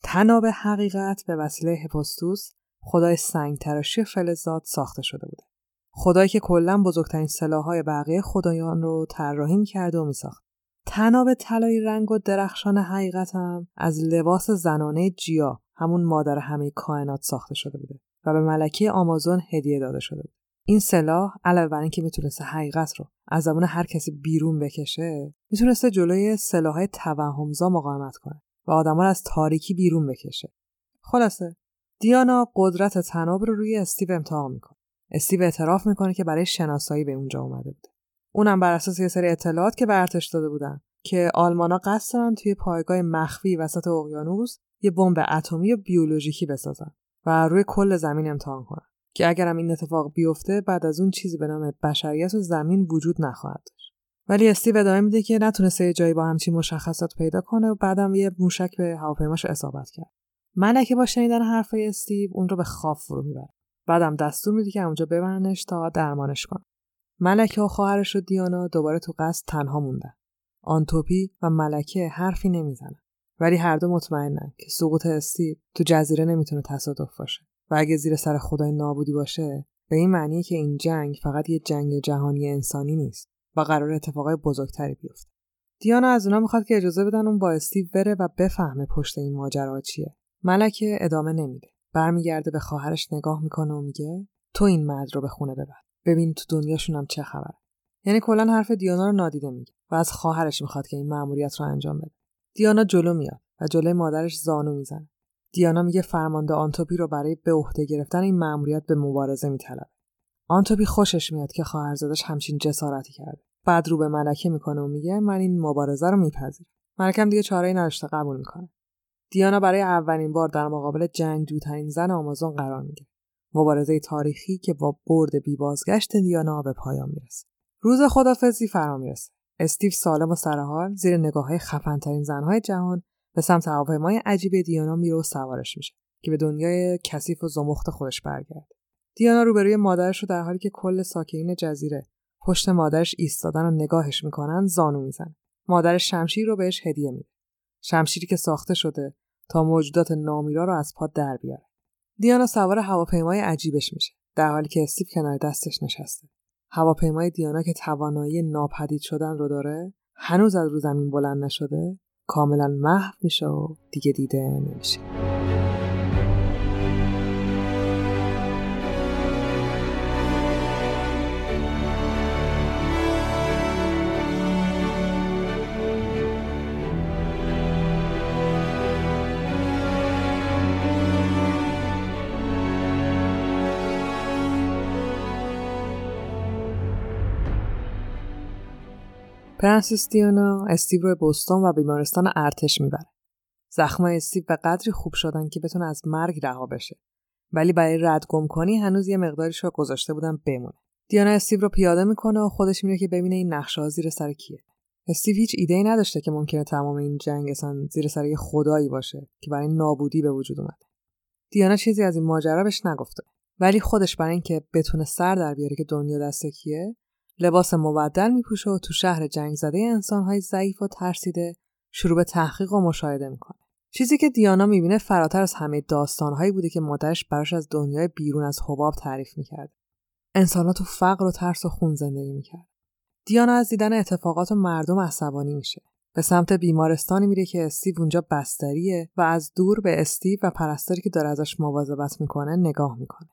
تناب حقیقت به وسیله هپوستوس خدای سنگ تراشی فلزات ساخته شده بوده. خدایی که کلا بزرگترین سلاحهای بقیه خدایان رو طراحی می‌کرده و میساخت. تناب طلایی رنگ و درخشان حقیقتم از لباس زنانه جیا همون مادر همه کائنات ساخته شده بوده و به ملکه آمازون هدیه داده شده بود. این سلاح علاوه بر اینکه می‌تونسته حقیقت رو از زبان هر کسی بیرون بکشه می‌تونسته جلوی سلاحهای توهمزا مقاومت کنه و آدما رو از تاریکی بیرون بکشه. خلاصه دیانا قدرت تناب رو روی استیو امتحان می‌کنه. استیو اعتراف می‌کنه که برای شناسایی به اونجا اومده بوده. اونم بر اساس یه سری اطلاعات که به داده بودن که آلمانا قصد دارن توی پایگاه مخفی وسط اقیانوس یه بمب اتمی و بیولوژیکی بسازن و روی کل زمین امتحان کنن که اگرم این اتفاق بیفته بعد از اون چیزی به نام بشریت و زمین وجود نخواهد داشت. ولی استیو ادامه میده که نتونسته یه جایی با همچین مشخصات پیدا کنه و بعدم یه موشک به هواپیماش اصابت کرد. ملکه با شنیدن حرفای استیو اون رو به خواب فرو می‌بره. بعدم دستور میده که اونجا ببرنش تا درمانش کنه ملکه و خواهرش و دیانا دوباره تو قصد تنها موندن. آنتوپی و ملکه حرفی نمی‌زنن. ولی هر دو مطمئنن که سقوط استیو تو جزیره نمی‌تونه تصادف باشه. و اگه زیر سر خدای نابودی باشه به این معنیه که این جنگ فقط یه جنگ جهانی انسانی نیست و قرار اتفاقای بزرگتری بیفته. دیانا از اونا می‌خواد که اجازه بدن اون با استیو بره و بفهمه پشت این ماجرا چیه. ملکه ادامه نمیده. برمیگرده به خواهرش نگاه می‌کنه و میگه تو این مرد رو به خونه ببر. ببین تو دنیاشون هم چه خبر یعنی کلا حرف دیانا رو نادیده میگه و از خواهرش می‌خواد که این مأموریت رو انجام بده. دیانا جلو میاد و جلوی مادرش زانو می‌زنه. دیانا میگه فرمانده آنتوپی رو برای به عهده گرفتن این مأموریت به مبارزه میطلبه. آنتوپی خوشش میاد که خواهرزادش همچین جسارتی کرده. بعد رو به ملکه می‌کنه و میگه من این مبارزه رو میپذیرم. ملکم دیگه چاره نداشته قبول می‌کنه. دیانا برای اولین بار در مقابل جنگجوترین زن آمازون قرار می‌گیره. مبارزه تاریخی که با برد بازگشت دیانا به پایان می‌رسه. روز خدافزی فرا می‌رسه. استیو سالم و سرحال زیر نگاه های خفنترین زنهای جهان به سمت هواپیمای عجیب دیانا میره و سوارش میشه که به دنیای کثیف و زمخت خودش برگرده. دیانا روبروی مادرش رو در حالی که کل ساکنین جزیره پشت مادرش ایستادن و نگاهش می‌کنن زانو می‌زنه. مادرش شمشیر رو بهش هدیه میده. شمشیری که ساخته شده تا موجودات نامیرا رو از پا در بیاره. دیانا سوار هواپیمای عجیبش میشه در حالی که استیو کنار دستش نشسته. هواپیمای دیانا که توانایی ناپدید شدن رو داره هنوز از رو زمین بلند نشده کاملا محو میشه و دیگه دیده نمیشه. پرنسس دیانا استیو رو بوستون و بیمارستان ارتش می‌بره. زخمای استیو به قدری خوب شدن که بتونه از مرگ رها بشه. ولی برای رد گم کنی هنوز یه مقداریش رو گذاشته بودن بمونه. دیانا استیو رو پیاده می‌کنه و خودش میره که ببینه این نقشه زیر سر کیه. استیو هیچ ایده ای نداشته که ممکنه تمام این جنگ اصلا زیر سر یه خدایی باشه که برای نابودی به وجود اومده. دیانا چیزی از این ماجرا بهش نگفته. ولی خودش برای اینکه بتونه سر در بیاره که دنیا دست کیه لباس مبدل میپوشه و تو شهر جنگ زده انسانهای ضعیف و ترسیده شروع به تحقیق و مشاهده می‌کنه. چیزی که دیانا می‌بینه فراتر از همه داستانهایی بوده که مادرش براش از دنیای بیرون از حباب تعریف می‌کرد. انسانها تو فقر و ترس و خون زندگی می‌کرد. دیانا از دیدن اتفاقات و مردم عصبانی میشه. به سمت بیمارستانی میره که استیو اونجا بستریه و از دور به استیو و پرستاری که داره ازش مواظبت می‌کنه نگاه می‌کنه.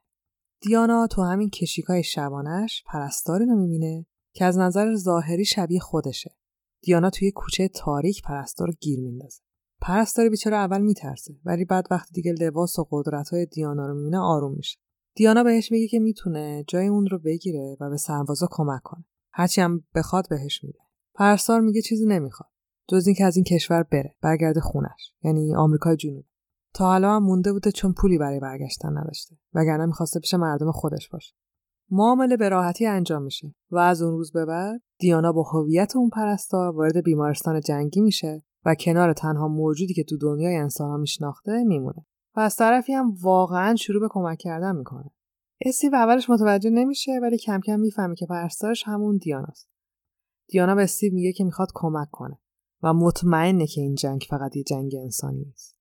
دیانا تو همین کشیکای شبانش پرستاری رو می‌بینه که از نظر ظاهری شبیه خودشه. دیانا توی کوچه تاریک پرستار گیر میندازه. پرستاری بیچاره اول میترسه ولی بعد وقتی دیگه لباس و قدرت های دیانا رو می‌بینه آروم میشه. دیانا بهش میگه که می‌تونه جای اون رو بگیره و به سربازا کمک کنه. هرچی هم بخواد بهش میده. پرستار میگه چیزی نمی‌خواد. جز اینکه از این کشور بره برگرده خونش یعنی آمریکای جنوبی تا حالا هم مونده بوده چون پولی برای برگشتن نداشته. وگرنه می‌خواسته پیش مردم خودش باشه. معامله به راحتی انجام میشه و از اون روز به بعد دیانا با هویت اون پرستار وارد بیمارستان جنگی میشه و کنار تنها موجودی که تو دنیای انسان ها میشناخته میمونه و از طرفی هم واقعا شروع به کمک کردن می‌کنه. استیو اولش متوجه نمیشه ولی کم کم می‌فهمه که پرستارش همون دیاناست. دیانا به استیو میگه که می‌خواد کمک کنه و مطمئنه که این جنگ فقط یه جنگ انسانی نیست.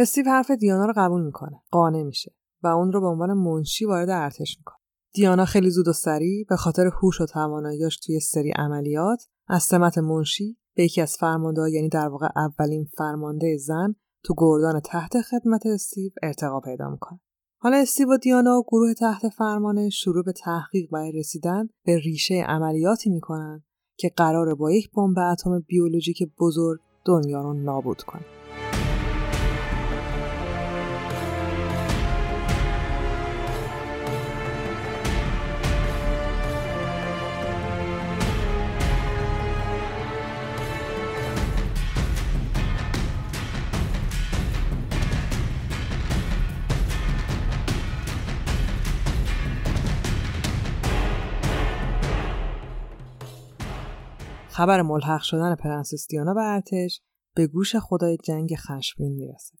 استیو حرف دیانا رو قبول می‌کنه. قانع میشه. و اون رو به عنوان منشی وارد ارتش می‌کنه. دیانا خیلی زود و سریع به خاطر هوش و تواناییاش توی سری عملیات از سمت منشی به یکی از فرمانده یعنی در واقع اولین فرمانده زن تو گردان تحت خدمت استیو ارتقا پیدا می‌کنه. حالا استیو و دیانا و گروه تحت فرمانه شروع به تحقیق برای رسیدن به ریشه عملیاتی می‌کنن که قراره با یک بمب اتم بیولوژیک بزرگ دنیا رو نابود کنه. خبر ملحق شدن پرنسس دیانا به ارتش به گوش خدای جنگ خشمگین می‌رسه.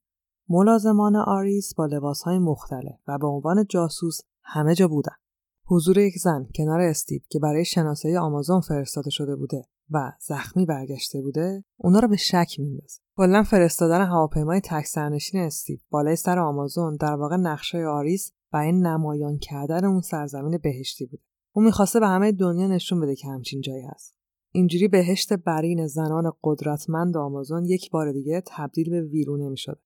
ملازمان آریس با لباسهای مختلف و به عنوان جاسوس همه جا بودن. حضور یک زن کنار استیو که برای شناسایی آمازون فرستاده شده بوده و زخمی برگشته بوده اونا رو به شک میندازه کلا فرستادن هواپیمای تک سرنشین استیو بالای سر آمازون در واقع نقشه آریس این نمایان کردن اون سرزمین بهشتی بوده اون می‌خواسته به همه دنیا نشون بده که همچین جایی هست اینجوری بهشت برین زنان قدرتمند آمازون یک بار دیگه تبدیل به ویرونه می‌شد.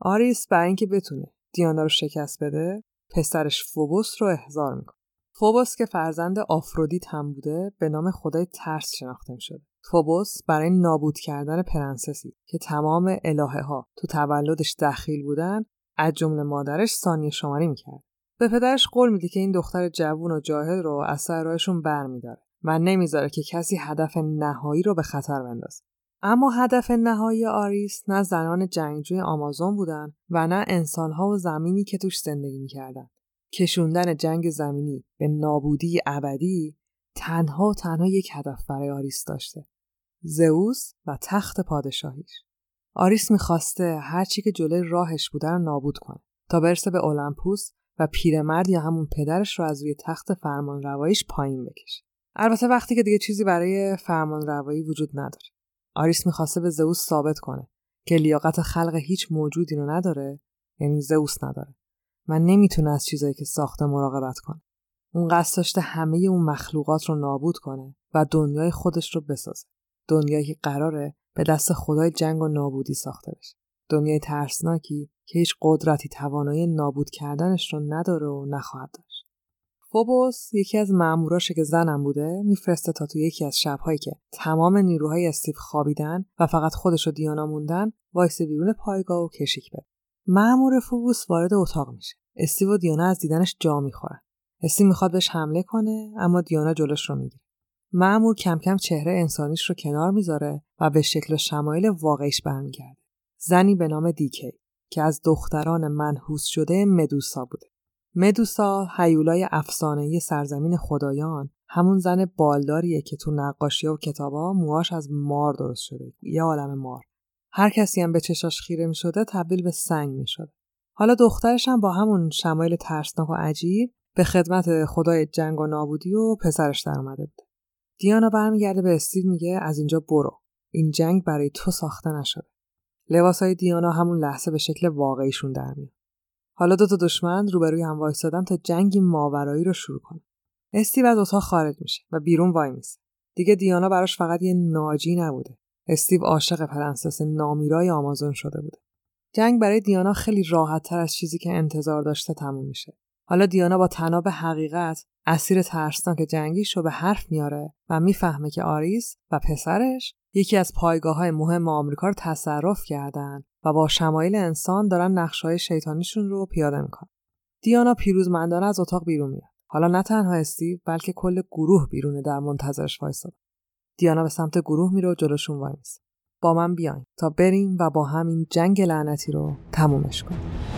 آریس برای اینکه بتونه دیانا رو شکست بده پسرش فوبوس رو احضار می‌کنه. فوبوس که فرزند آفرودیت هم بوده به نام خدای ترس شناخته می‌شده فوبوس برای نابود کردن پرنسسی که تمام الهه ها تو تولدش دخیل بودن از جمله مادرش ثانیه شماری می‌کرد. به پدرش قول میده که این دختر جوون و جاهل رو از سرایشون برمیداره. و نمی‌ذاره که کسی هدف نهایی رو به خطر بندازه. اما هدف نهایی آریس نه زنان جنگجوی آمازون بودن و نه انسانها و زمینی که توش زندگی می‌کردن. کشوندن جنگ زمینی به نابودی ابدی تنها تنها یک هدف برای آریس داشته. زئوس و تخت پادشاهیش. آریس می‌خواسته هرچی که جلوی راهش بوده رو نابود کنه تا برسه به اولمپوس و پیرمرد یا همون پدرش رو از روی تخت فرمان روایش پایین بکشه. البته وقتی که دیگه چیزی برای فرمان روایی وجود نداره آریس می‌خواسته به زئوس ثابت کنه که لیاقت خلق هیچ موجودی رو نداره یعنی زئوس نداره و نمی‌تونه از چیزایی که ساخته مراقبت کنه. اون قصد داشته همه اون مخلوقات رو نابود کنه و دنیای خودش رو بسازه. دنیایی که قراره به دست خدای جنگ و نابودی ساخته بشه. دنیای ترسناکی که هیچ قدرتی توانایی نابود کردنش رو نداره و نخواهد فوبوس یکی از ماموراشه که زنم بوده میفرسته تا تو یکی از شبهایی که تمام نیروهای استیو خوابیدن و فقط خودش و دیانا موندن وایس بیرون پایگاه و کشیک بده مامور فوبوس وارد اتاق میشه. استیو و دیانا از دیدنش جا می‌خورن. استیو می‌خواد بهش حمله کنه اما دیانا جلوش رو می‌گیره. مامور کم کم چهره انسانیش رو کنار می‌ذاره و به شکل و شمایل واقعیش برمیگرده. زنی به نام دیکی که از دختران منحوس شده مدوسا بوده. مدوسا هیولای افسانه‌ای سرزمین خدایان همون زن بالداریه که تو نقاشی و کتابا موهاش از مار درست شده یه عالم مار هر کسی هم به چشاش خیره می شده تبدیل به سنگ می شده. حالا دخترش هم با همون شمایل ترسناک و عجیب به خدمت خدای جنگ و نابودی و پسرش در اومده بود. دیانا برمیگرده به استیو میگه از اینجا برو. این جنگ برای تو ساخته نشده. لباسای دیانا همون لحظه به شکل واقعیشون در میاد. حالا دو تا دشمن روبروی هم وایسادن تا جنگی ماورایی رو شروع کنه. استیو از اتاق خارج میشه و بیرون وایمیسه. دیگه دیانا براش فقط یه ناجی نبوده. استیو عاشق پرنسس نامیرای آمازون شده بوده. جنگ برای دیانا خیلی راحت تر از چیزی که انتظار داشته تموم میشه. حالا دیانا با طناب حقیقت اسیر ترسناک جنگیش رو به حرف میاره و می‌فهمه که آریس و پسرش یکی از پایگاه های مهم آمریکا رو تصرف کردن و با شمایل انسان دارن نقشه‌های شیطانیشون رو پیاده می‌کنن. دیانا پیروزمندانه از اتاق بیرون میاد. حالا نه تنها استیو بلکه کل گروه بیرونه در منتظرش وایساد. دیانا به سمت گروه میره و جلوشون وای با من بیاین تا بریم و با همین جنگ لعنتی رو تمومش کنیم.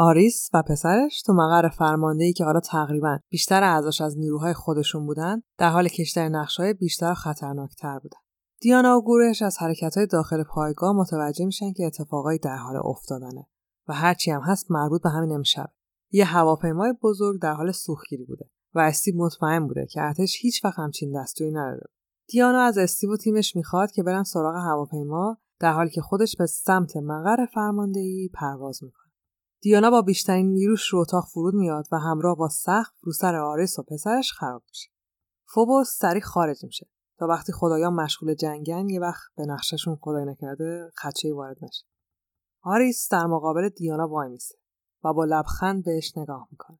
آریس و پسرش تو مقر فرماندهی که حالا تقریبا بیشتر اعضاش از نیروهای خودشون بودن در حال کشتن نقشهای بیشتر خطرناکتر بودن. دیانا و گروهش از حرکتهای داخل پایگاه متوجه میشن که اتفاقایی در حال افتادنه و هرچی هم هست مربوط به همین امشب. یه هواپیمای بزرگ در حال سوختگیری بوده و استیو مطمئن بوده که ارتش هیچ وقت همچین دستوری نداده دیانا از استیو تیمش می‌خواد که برن سراغ هواپیما در حالی که خودش به سمت مقر فرماندهی پرواز می‌کنه. دیانا با بیشترین نیروش رو اتاق فرود میاد و همراه با سقف رو سر آرس و پسرش خراب میشه. فوبوس سریع خارج میشه تا وقتی خدایان مشغول جنگن یه وقت به نقششون خدای نکرده خدشه وارد نشه. آریس در مقابل دیانا وای میسه و با لبخند بهش نگاه می‌کنه.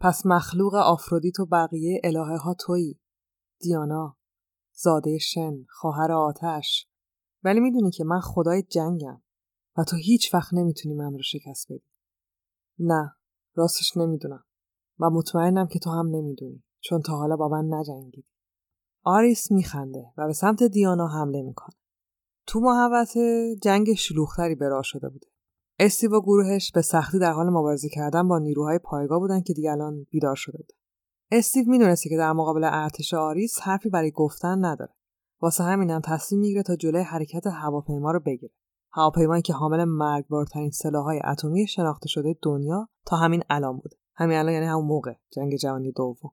پس مخلوق آفرودیت و بقیه الهه ها تویی. دیانا، زاده شن، خواهر آتش. ولی می‌دونی که من خدای جنگم. و تو هیچ وقت نمی‌تونی من رو شکست بدی. نه راستش نمی‌دونم و مطمئنم که تو هم نمی‌دونی چون تا حالا با من نجنگیدی. آریس میخنده و به سمت دیانا حمله می‌کنه. تو محوطه جنگ شلوغتری به راه شده بوده. استیو و گروهش به سختی در حال مبارزه کردن با نیروهای پایگاه بودن که دیگه الان بیدار شده بودن. استیو می‌دونسته که در مقابل ارتش آریس حرفی برای گفتن نداره. واسه همینم تصمیم می‌گیره تا جلوی حرکت هواپیما رو بگیره. هواپیمایی که حامل مرگبارترین سلاحهای اتمی شناخته شده دنیا تا همین الان بود. همین الان یعنی همون موقع. جنگ جهانی دوم.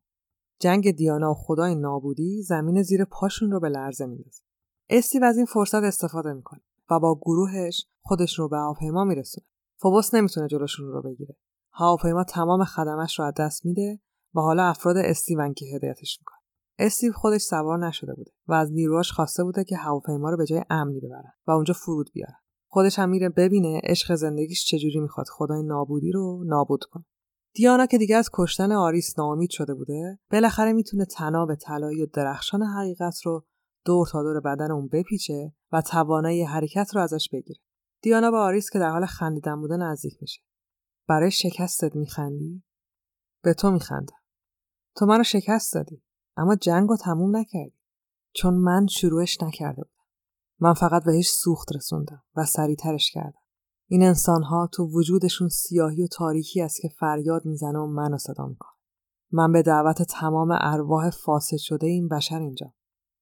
جنگ دیانا و خدای نابودی زمین زیر پاشون رو به لرزه میندازه. استیو از این فرصت استفاده می‌کنه و با گروهش خودش رو به هواپیما میرسونه. فوبوس نمی‌تونه جلوشون رو بگیره. هواپیما تمام خدمش رو از دست میده و حالا افراد استیوئن که هدایتش می‌کنه. استیو خودش سوار نشده بوده و از نیروهاش خواسته بوده که هواپیما رو به جای امنی ببرن و اونجا فرود بیارن. خودش هم میره ببینه عشق زندگیش چجوری می‌خواد خدای نابودی رو نابود کنه دیانا که دیگه از کشتن آریس ناامید شده بوده بالاخره می‌تونه طناب طلایی و درخشان حقیقت رو دور تا دور بدن اون بپیچه و توانایی حرکت رو ازش بگیره دیانا با آریس که در حال خندیدن بوده نزدیک میشه. برای شکستت میخندی؟ به تو میخندم. تو منو شکست دادی. اما جنگ رو تموم نکردی. چون من شروعش نکرده بودم. من فقط بهش سوخت رسوندم و سریعترش کردم. این انسانها تو وجودشون سیاهی و تاریکی است که فریاد می‌زنه و منو صدا می‌کنه. من به دعوت تمام ارواح فاسد شده این بشر اینجا.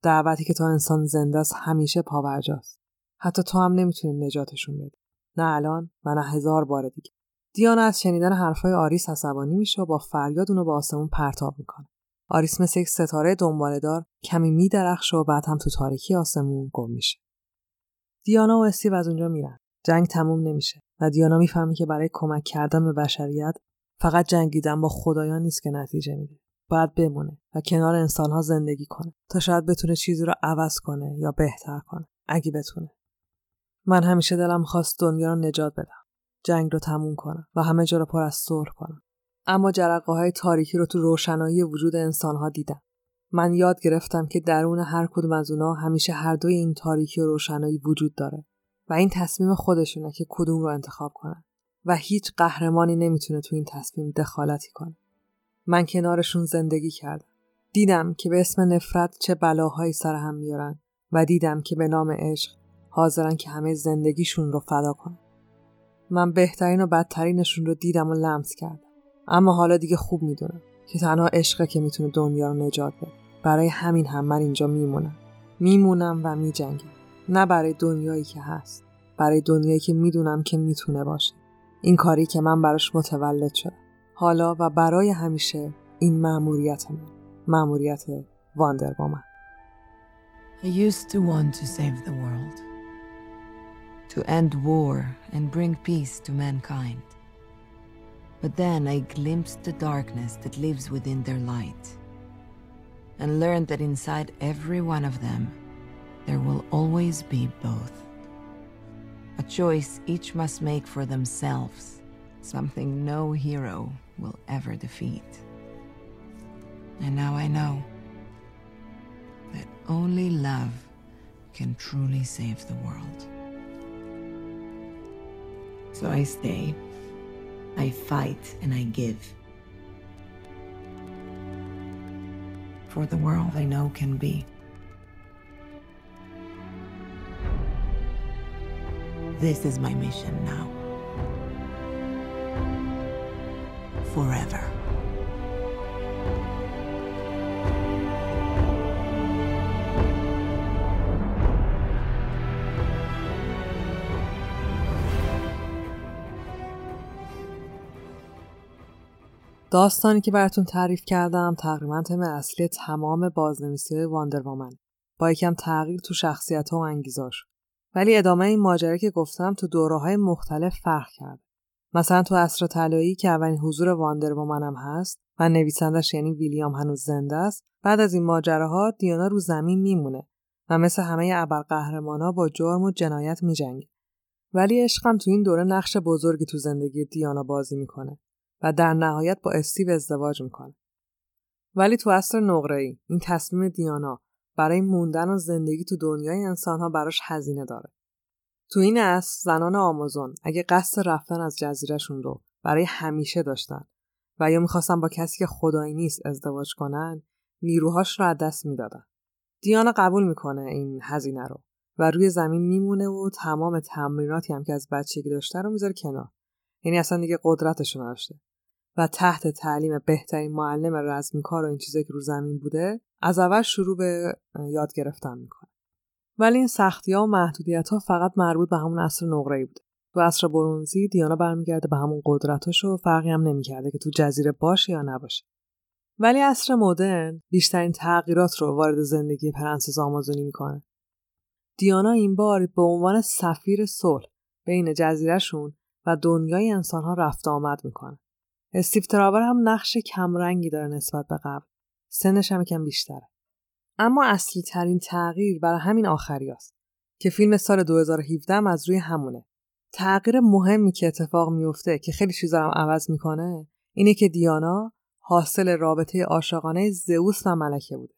دعوتی که تا انسان زنده است همیشه پاورجاست. حتی تو هم نمی‌تونی نجاتشون بدی. نه الان و نه هزار بار دیگه. دیانا از شنیدن حرفهای آریس عصبانی میشه و با فریاد اونو به آسمون پرتاب می‌کنه. آریس مثل یک ستاره دنبالهدار کمی میدرخشه و بعد هم تو تاریکی آسمون گم میشه. دیانا و استیو از اونجا میرن. جنگ تموم نمیشه و دیانا می‌فهمه که برای کمک کردن به بشریت فقط جنگیدن با خدایان نیست که نتیجه میده. باید بمونه و کنار انسانها زندگی کنه تا شاید بتونه چیزی رو عوض کنه یا بهتر کنه اگه بتونه. من همیشه دلم خواست دنیا رو نجات بدم. جنگ رو تموم کنم و همه جا رو پر از صلح کنم. اما جرقه های تاریکی رو تو روشنایی وجود انسانها دیدم. من یاد گرفتم که درون هر کدوم از اونا همیشه هر دوی این تاریکی و روشنایی وجود داره و این تصمیم خودشونه که کدوم رو انتخاب کنن و هیچ قهرمانی نمی‌تونه تو این تصمیم دخالتی کنه. من کنارشون زندگی کردم. دیدم که به اسم نفرت چه بلاهایی سر هم میارن و دیدم که به نام عشق حاضرن که همه زندگیشون رو فدا کنن. من بهترین و بدترینشون رو دیدم و لمس کردم. اما حالا دیگه خوب می‌دونم که تنها عشقه که می‌تونه دنیا رو نجات بده. برای همین هم من اینجا میمونم. میمونم و میجنگم. نه برای دنیایی که هست. برای دنیایی که می‌دونم که می‌تونه باشه. این کاری که من براش متولد شدم. حالا و برای همیشه این مأموریت من. مأموریت واندر با من. I used to want to save the world. To end war and bring peace to mankind. But then I glimpsed the darkness that lives within their light and learned that inside every one of them, there will always be both. A choice each must make for themselves, something no hero will ever defeat. And now I know that only love can truly save the world. So I stay. I fight and I give. For the world I know can be. This is my mission now. Forever. داستانی که براتون تعریف کردم تقریبا تم اصلی تمام بازنویسی واندرومن با یکم تغییر تو شخصیت ها و انگیزاش. ولی ادامه این ماجرا که گفتم تو دوره های مختلف فرق کرد. مثلا تو عصر طلایی که اولین حضور هم هست و نویسندش یعنی ویلیام هنوز زنده است بعد از این ماجراها دیانا رو زمین میمونه و مثل همه ابرقهرمانا با جرم و جنایت میجنگه. ولی عشقم تو این دوره نقش بزرگی تو زندگی دیانا بازی می‌کنه. و در نهایت با استیو ازدواج می‌کنه. ولی تو عصر نقره‌ای این تصمیم دیانا برای موندن و زندگی تو دنیای انسانها براش هزینه داره. تو این عصر زنان آمازون اگه قصد رفتن از جزیرهشون رو برای همیشه داشتن و یا می‌خواستن با کسی که خدایی نیست ازدواج کنن نیروهاش رو از دست می‌دادن. دیانا قبول می‌کنه این هزینه رو و روی زمین میمونه و تمام تمریناتی هم که از بچگی داشته رو می‌ذاره کنار. یعنی اصلا دیگه قدرتش نداشته. و تحت تعلیم بهترین معلم رزمیکار و این چیزایی که رو زمین بوده از اول شروع به یاد گرفتن می‌کنه. ولی این سختی ها و محدودیت ها فقط مربوط به همون عصر نقره بوده. تو عصر برونزی دیانا برمیگرده به همون قدرتاش و فرقی هم نمی‌کرده که تو جزیره باشه یا نباشه. ولی عصر مدرن بیشترین تغییرات رو وارد زندگی پرنسس آمازونی می‌کنه. دیانا این بار به عنوان سفیر صلح بین جزیرهشون و دنیای انسانها رفت آمد می‌کنه. استیو تراور هم نقش کمرنگی داره نسبت به قبل. سنش هم کم بیشتره. اما اصلی ترین تغییر برای همین آخری است که فیلم سال 2017 هم از روی همونه. تغییر مهمی که اتفاق میفته که خیلی چیزا هم عوض می‌کنه اینه که دیانا حاصل رابطه عاشقانه زئوس و ملکه بوده.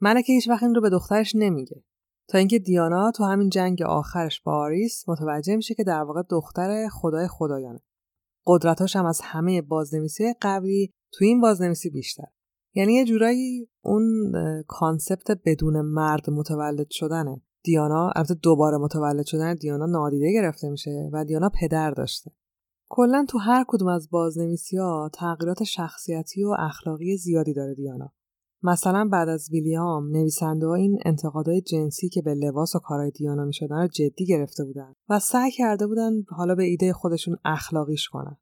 ملکه هیچ وقت این رو به دخترش نمیگه. تا اینکه دیانا تو همین جنگ آخرش با آریس متوجه میشه که در واقع دختر خدای خدایانه قدرتاش هم از همه بازنویسی قبلی تو این بازنویسی بیشتر. یعنی یه جورایی اون concept بدون مرد متولد شدنه. دیانا البته دوباره متولد شدن دیانا نادیده گرفته میشه و دیانا پدر داشته. کلا تو هر کدوم از بازنویسی ها تغییرات شخصیتی و اخلاقی زیادی داره دیانا. مثلا بعد از ویلیام نویسنده ها این انتقادهای جنسی که به لباس و کارهای دیانا می‌شدن رو جدی گرفته بودن و سعی کرده بودن حالا به ایده خودشون اخلاقیش کنن.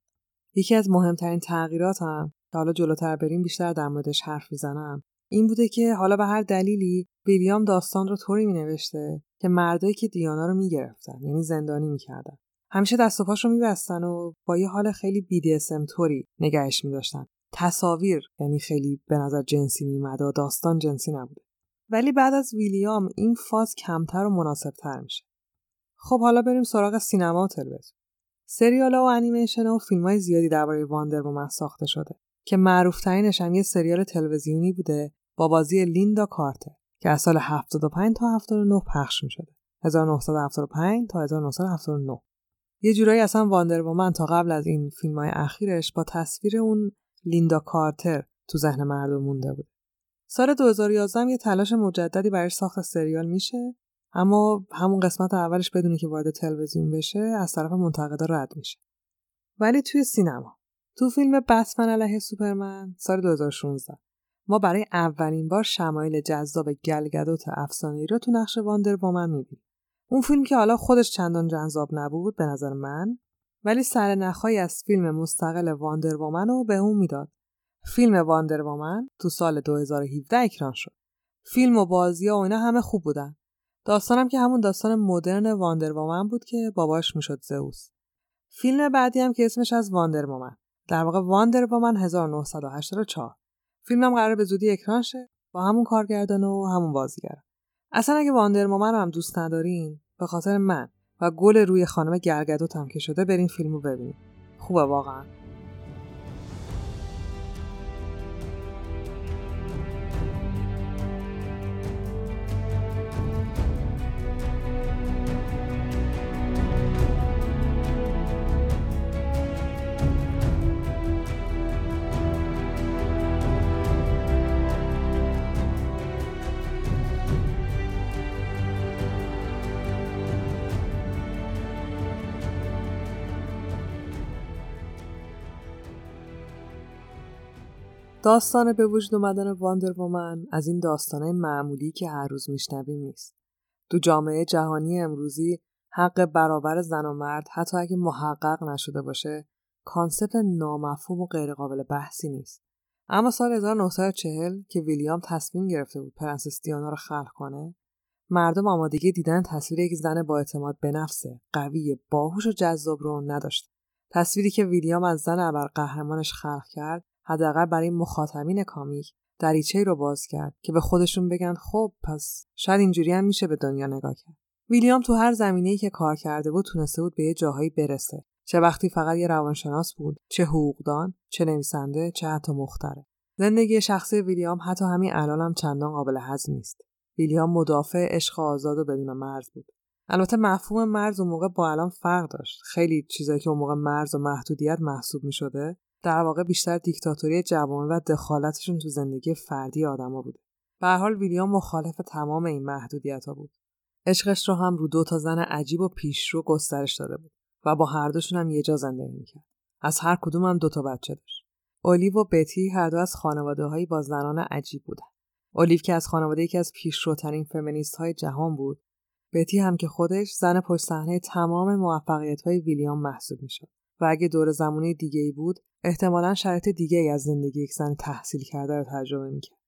یکی از مهمترین تغییرات هم که حالا جلوتر بریم بیشتر در موردش حرف می‌زنم این بوده که حالا به هر دلیلی ویلیام داستان رو طوری می نوشته که مردایی که دیانا رو می‌گرفتن یعنی زندانی می‌کردن همیشه دست و پاش رو میبستن و با یه حال خیلی بیدسم طوری نگهش میداشتن. تصاویر یعنی خیلی به نظر جنسی میمد و داستان جنسی نبوده. ولی بعد از ویلیام این فاز کمتر و مناسبتر میشه. خب حالا بریم سراغ سینما و تلویزیون. سریال و انیمیشن و فیلم های زیادی درباره واندر ساخته شده که معروفترینش هم یه سریال تلویزیونی بوده با بازی لیندا کارتر که از سال 75 تا 79 پخش می شده. 1975 تا 1979 یه جورایی اصلا Wonder Woman تا قبل از این فیلم های اخیرش با تصویر اون لیندا کارتر تو ذهن مردم مونده بود. سال 2011 یه تلاش مجددی برای ساخت سریال میشه اما همون قسمت اولش بدون اینکه وارد تلویزیون بشه از طرف منتقدا رد میشه. ولی توی سینما تو فیلم بتمن علیه سوپرمن سال 2016 ما برای اولین بار شمایل جذاب گل گدوت افسانه‌ای رو تو نقش Wonder Woman می‌بینیم. اون فیلم که حالا خودش چندان جذاب نبود به نظر من ولی سر نخهایی از فیلم مستقل Wonder Woman رو به اون می‌داد. فیلم Wonder Woman تو سال 2017 اکران شد. فیلم و بازی و اینا همه خوب بودن. داستانم که همون داستان مدرن Wonder Woman بود که باباش می‌شد زئوس. فیلم بعدی هم که اسمش هست Wonder Woman. در واقع Wonder Woman 1984. فیلمم قراره به زودی اکران شه با همون کارگردان و همون بازیگر. اصلا اگه واندر وومن هم دوست ندارین به خاطر من و گل روی خانم گرگدوت که شده برین فیلمو ببینید. خوبه واقعا. داستان به وجود اومدن Wonder Woman از این داستانه معمولی که هر روز میشنویم نیست. تو جامعه جهانی امروزی حق برابر زن و مرد حتی اگه محقق نشده باشه concept نامفهوم و غیرقابل بحثی نیست. اما سال 1940 که ویلیام تصمیم گرفته بود پرنسس دیانا رو خلق کنه مردم آمادگی دیدن تصویر یک زن با اعتماد به نفسه قوی باهوش و جذاب رو نداشت تصویری که ویلیام از زن ابر قهرمانش خلق کرد حداقل برای مخاطبین کامیک دریچه رو باز کرد که به خودشون بگن خب پس شاید اینجوری هم میشه به دنیا نگاه کرد. ویلیام تو هر زمینه‌ای که کار کرده بود تونسته بود به یه جاهایی برسه. چه وقتی فقط یه روانشناس بود چه حقوقدان چه نویسنده چه حتی مختره. زندگی شخصی ویلیام حتی همین الان هم چندان قابل هضم نیست. ویلیام مدافع عشق آزاد و بدون مرز بود. البته مفهوم مرز اون موقع با الان فرق داشت. خیلی چیزایی که اون موقع مرز و محدودیت محسوب می شده در واقع بیشتر دیکتاتوری جوان و دخالتشون تو زندگی فردی آدما بوده. به حال ویلیام مخالف تمام این محدودیت ها بود. عشقش رو هم رو دو تا زن عجیب و پیشرو گسترش داده بود و با هر دوشون هم یه جا زندگی می‌کرد. از هر کدوم هم دو تا بچه داشت. اولیو و بتی هر دو از خانواده هایی با زنان عجیب بودن. اولیو که از خانواده یکی از پیشروترین فمینیست های جهان بود بتی هم که خودش زن پشت صحنه تمام موفقیت های ویلیام محسوب می‌شد و اگه دوره زمانی دیگه ای بود احتمالا شرایط دیگه ای از زندگی یک زن تحصیل کرده رو تجربه می‌کرد.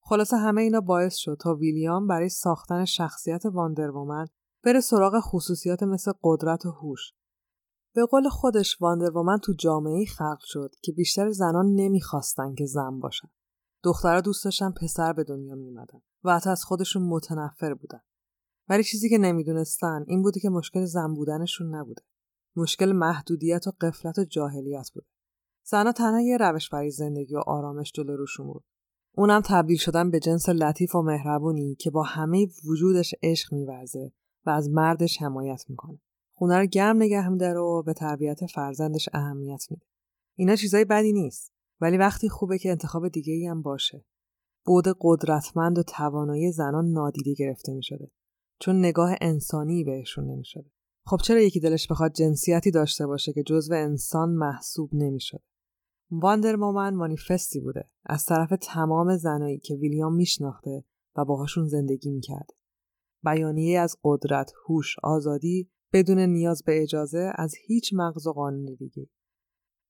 خلاصه همه اینا باعث شد تا ویلیام برای ساختن شخصیت Wonder Woman بره سراغ خصوصیات مثل قدرت و هوش. به قول خودش Wonder Woman تو جامعه خلق شد که بیشتر زنان نمی‌خواستن که زن باشن. دخترها دوست داشتن پسر به دنیا میمدن و حتی از خودشون متنفر بودن. ولی چیزی که نمی‌دونستن این بوده که مشکل زن بودنشون نبوده. مشکل محدودیت و قفلت و جاهلیت بوده. زنها تنها یه روش برای زندگی و آرامش جلو روشون بود. اونم تبدیل شدن به جنس لطیف و مهربونی که با همه وجودش عشق میورزه و از مردش حمایت می‌کنه. خونه رو گرم نگه میداره و به تربیت فرزندش اهمیت میده. اینا چیزای بدی نیست ولی وقتی خوبه که انتخاب دیگه ای هم باشه. بود قدرتمند و توانایی زنان نادیده گرفته می شده. چون نگاه انسانی بهشون نمی شده. خب چرا یکی دلش بخواد جنسیتی داشته باشه که جزو انسان محسوب نمی شده؟ واندر مومن مانیفستی بوده از طرف تمام زنایی که ویلیام میشناخته و باهاشون زندگی می‌کرد. بیانیه از قدرت، هوش، آزادی بدون نیاز به اجازه از هیچ مغز و قانون دیگه.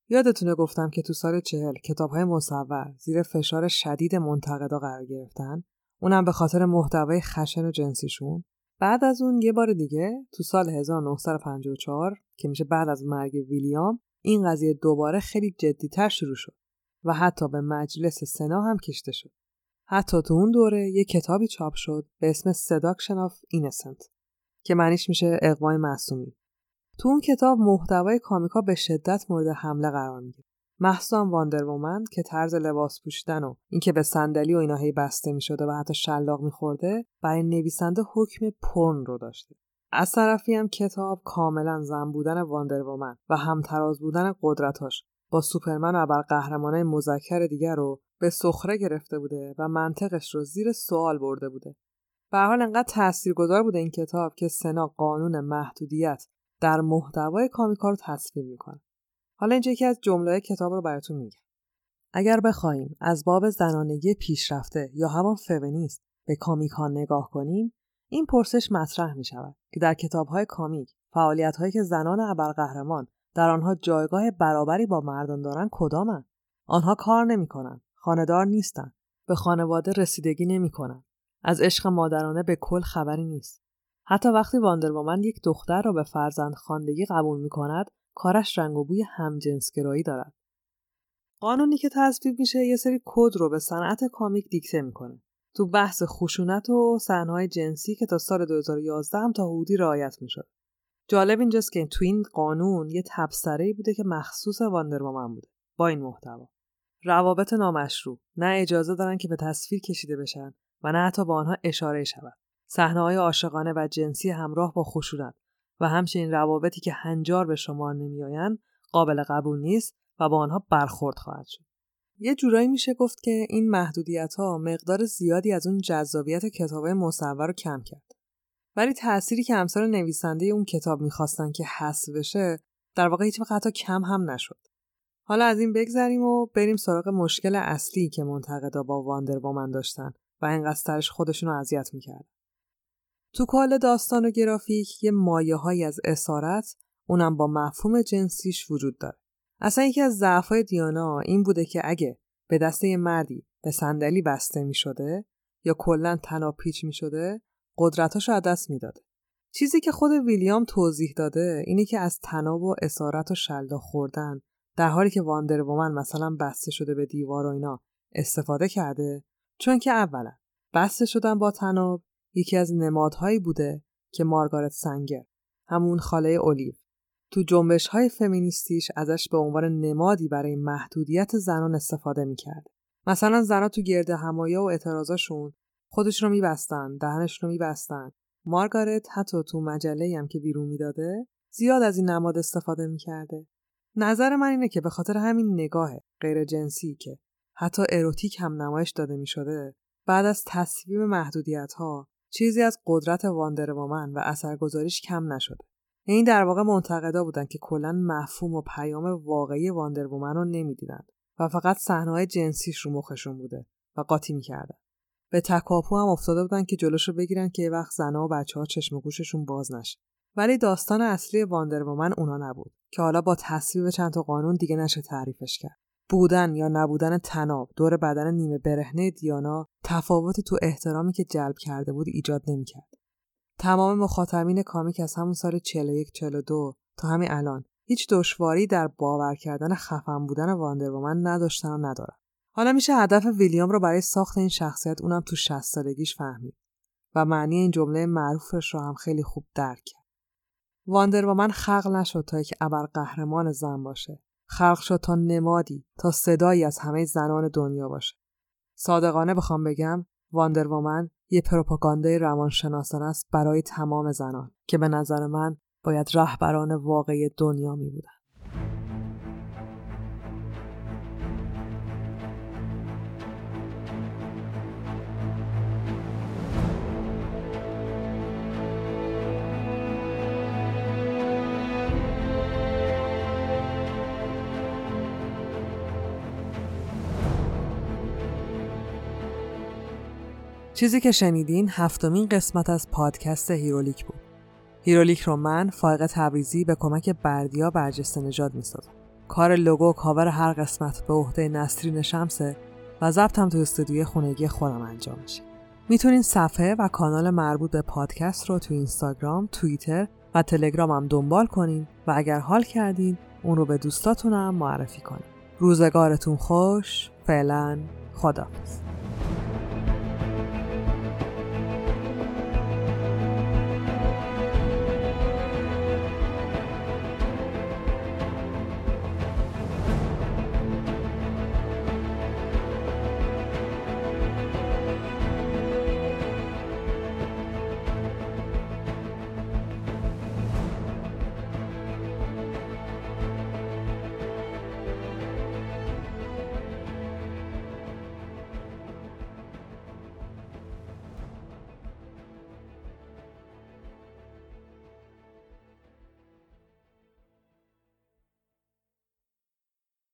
یادتونه گفتم که تو سال چهل کتاب های مصور زیر فشار شدید منتقدا قرار گرفتن اونم به خاطر محتوای خشن و جنسیشون بعد از اون یه بار دیگه تو سال 1954 که میشه بعد از مرگ ویلیام این قضیه دوباره خیلی جدیتر شروع شد و حتی به مجلس سنا هم کشته شد. حتی تو اون دوره یه کتابی چاپ شد به اسم Seduction of Innocent که معنیش میشه اقوای معصومی. تو اون کتاب محتوای comic ا به شدت مورد حمله قرار می‌گیره. مخصوصا Wonder Woman که طرز لباس پوشیدن و اینکه به صندلی و اینا هی بسته می‌شده و حتی شلاق میخورده برای نویسنده حکم پرن رو داشته. از طرفی هم کتاب کاملا زن بودن Wonder Woman و همتراز بودن قدرتاش با سوپرمن و ابرقهرمانای مذکر دیگر رو به سخره گرفته بوده و منطقش رو زیر سوال برده بوده. به حال انقدر تاثیرگذار بوده این کتاب که سنا قانون محدودیت در محتوای کامیکا رو تصویر می‌کنه. حالا اینجا یکی از جمله کتاب رو براتون میگم. اگر بخوایم از باب زنانگی پیشرفته یا همون فمینیست به کامیکا نگاه کنیم این پرسش مطرح می شود که در کتاب های کامیک فعالیت هایی که زنان ابرقهرمان در آنها جایگاه برابری با مردان دارند کدامند آنها کار نمی‌کنند خانهدار نیستند به خانواده رسیدگی نمی‌کنند از عشق مادرانه به کل خبری نیست. حتی وقتی Wonder Woman یک دختر را به فرزند خوندگی قبول می کند کارش رنگ و بوی همجنسگرایی دارد قانونی که تصویب میشه یه سری کد رو به صنعت comic دیکته می‌کنه تو بحث خشونت و صحنه‌های جنسی که تا سال 2011 هم تا حدودی رعایت می‌شد. جالب اینجاست که تو این قانون یه تبصره‌ای بوده که مخصوص Wonder Woman بوده با این محتوا. روابط نامشروع نه اجازه دارن که به تصویر کشیده بشن و نه حتی با آنها اشاره شود. صحنه‌های عاشقانه و جنسی همراه با خشونت و همچنین روابطی که هنجار به شمار نمیآیند قابل قبول نیست و با آنها برخورد خواهد شد. یه جورایی میشه گفت که این محدودیت ها مقدار زیادی از اون جذابیت کتاب مصور رو کم کرد. ولی تأثیری که امثال نویسنده اون کتاب می‌خواستن که حذف بشه در واقع هیچ حتی کم هم نشد. حالا از این بگذریم و بریم سراغ مشکل اصلی که منتقدا با واندر با من داشتن و اینقدرش خودشون رو اذیت می‌کرد. تو کال داستان و گرافیک یه مایه های از اسارت اونم با مفهوم جنسیش وجود داره. اصلا یکی از ضعفهای دیانا این بوده که اگه به دست یه مردی به صندلی بسته می شده یا کلا تناب پیچ می شده قدرتاشو از دست می‌داده. چیزی که خود ویلیام توضیح داده اینه که از تناب و اسارت و شلاق خوردن در حالی که واندر وومن مثلا بسته شده به دیوار و اینا استفاده کرده چون که اولا بسته شدن با تناب یکی از نمادهایی بوده که مارگارت سنگر همون خاله اولیو تو جنبش های فمینیستیش ازش به عنوان نمادی برای محدودیت زنان استفاده می‌کرد. مثلا زنها تو گرد همایا و اعتراضاشون خودش رو میبستن، دهنش رو میبستن. مارگارت حتی تو مجله هم که بیرون می‌داده زیاد از این نماد استفاده می‌کرده. نظر من اینه که به خاطر همین نگاه غیر جنسی که حتی اروتیک هم نمایش داده می شده بعد از تصویب محدودیت ها چیزی از قدرت واندر و اثرگذاریش کم نشده. این در واقع منتقدا بودن که کلا مفهوم و پیام واقعی واندر وومن رو نمی‌دیدند و فقط صحنه‌های جنسیش رو مخشون بوده و قاطی می‌کردن. به تکاپو هم افتاده بودن که جلوشو بگیرن که یه وقت زنها و بچه ها چشم گوششون باز نشه. ولی داستان اصلی Wonder Woman اونا نبود که حالا با تصویب چند تا قانون دیگه نشه تعریفش کرد. بودن یا نبودن طناب دور بدن نیمه برهنه دیانا تفاوتی تو احترامی که جلب کرده بود ایجاد نمی‌کرد تمام مخاطبین comic از همون سال 41 42 تا همین الان هیچ دشواری در باور کردن خفن بودن Wonder Woman نداشتن و ندارن. حالا میشه هدف ویلیام رو برای ساخت این شخصیت اونم تو 60 سالگیش فهمید و معنی این جمله معروفش رو هم خیلی خوب درک کرد. Wonder Woman خلق نشد تا یک ابر قهرمان زن باشه. خلق شد تا نمادی تا صدایی از همه زنان دنیا باشه. صادقانه بخوام بگم Wonder Woman یه پروپاگاندای روانشناسانه است برای تمام زنان که به نظر من باید رهبران واقعی دنیا می بودن. چیزی که شنیدین هفتمین قسمت از پادکست Herolic بود. Herolic رو من فائق تبریزی به کمک بردیا برجسته نژاد می‌سازم. کار لوگو و کاور هر قسمت به عهده نسرین شمسه و ضبطم تو استودیوی خونگی خودم انجام میشه. می‌تونین صفحه و کانال مربوط به پادکست رو تو اینستاگرام، توییتر و تلگرام هم دنبال کنین و اگر حال کردین اون رو به دوستاتونم معرفی کنین. روزگارتون خوش، فعلا خداحافظ.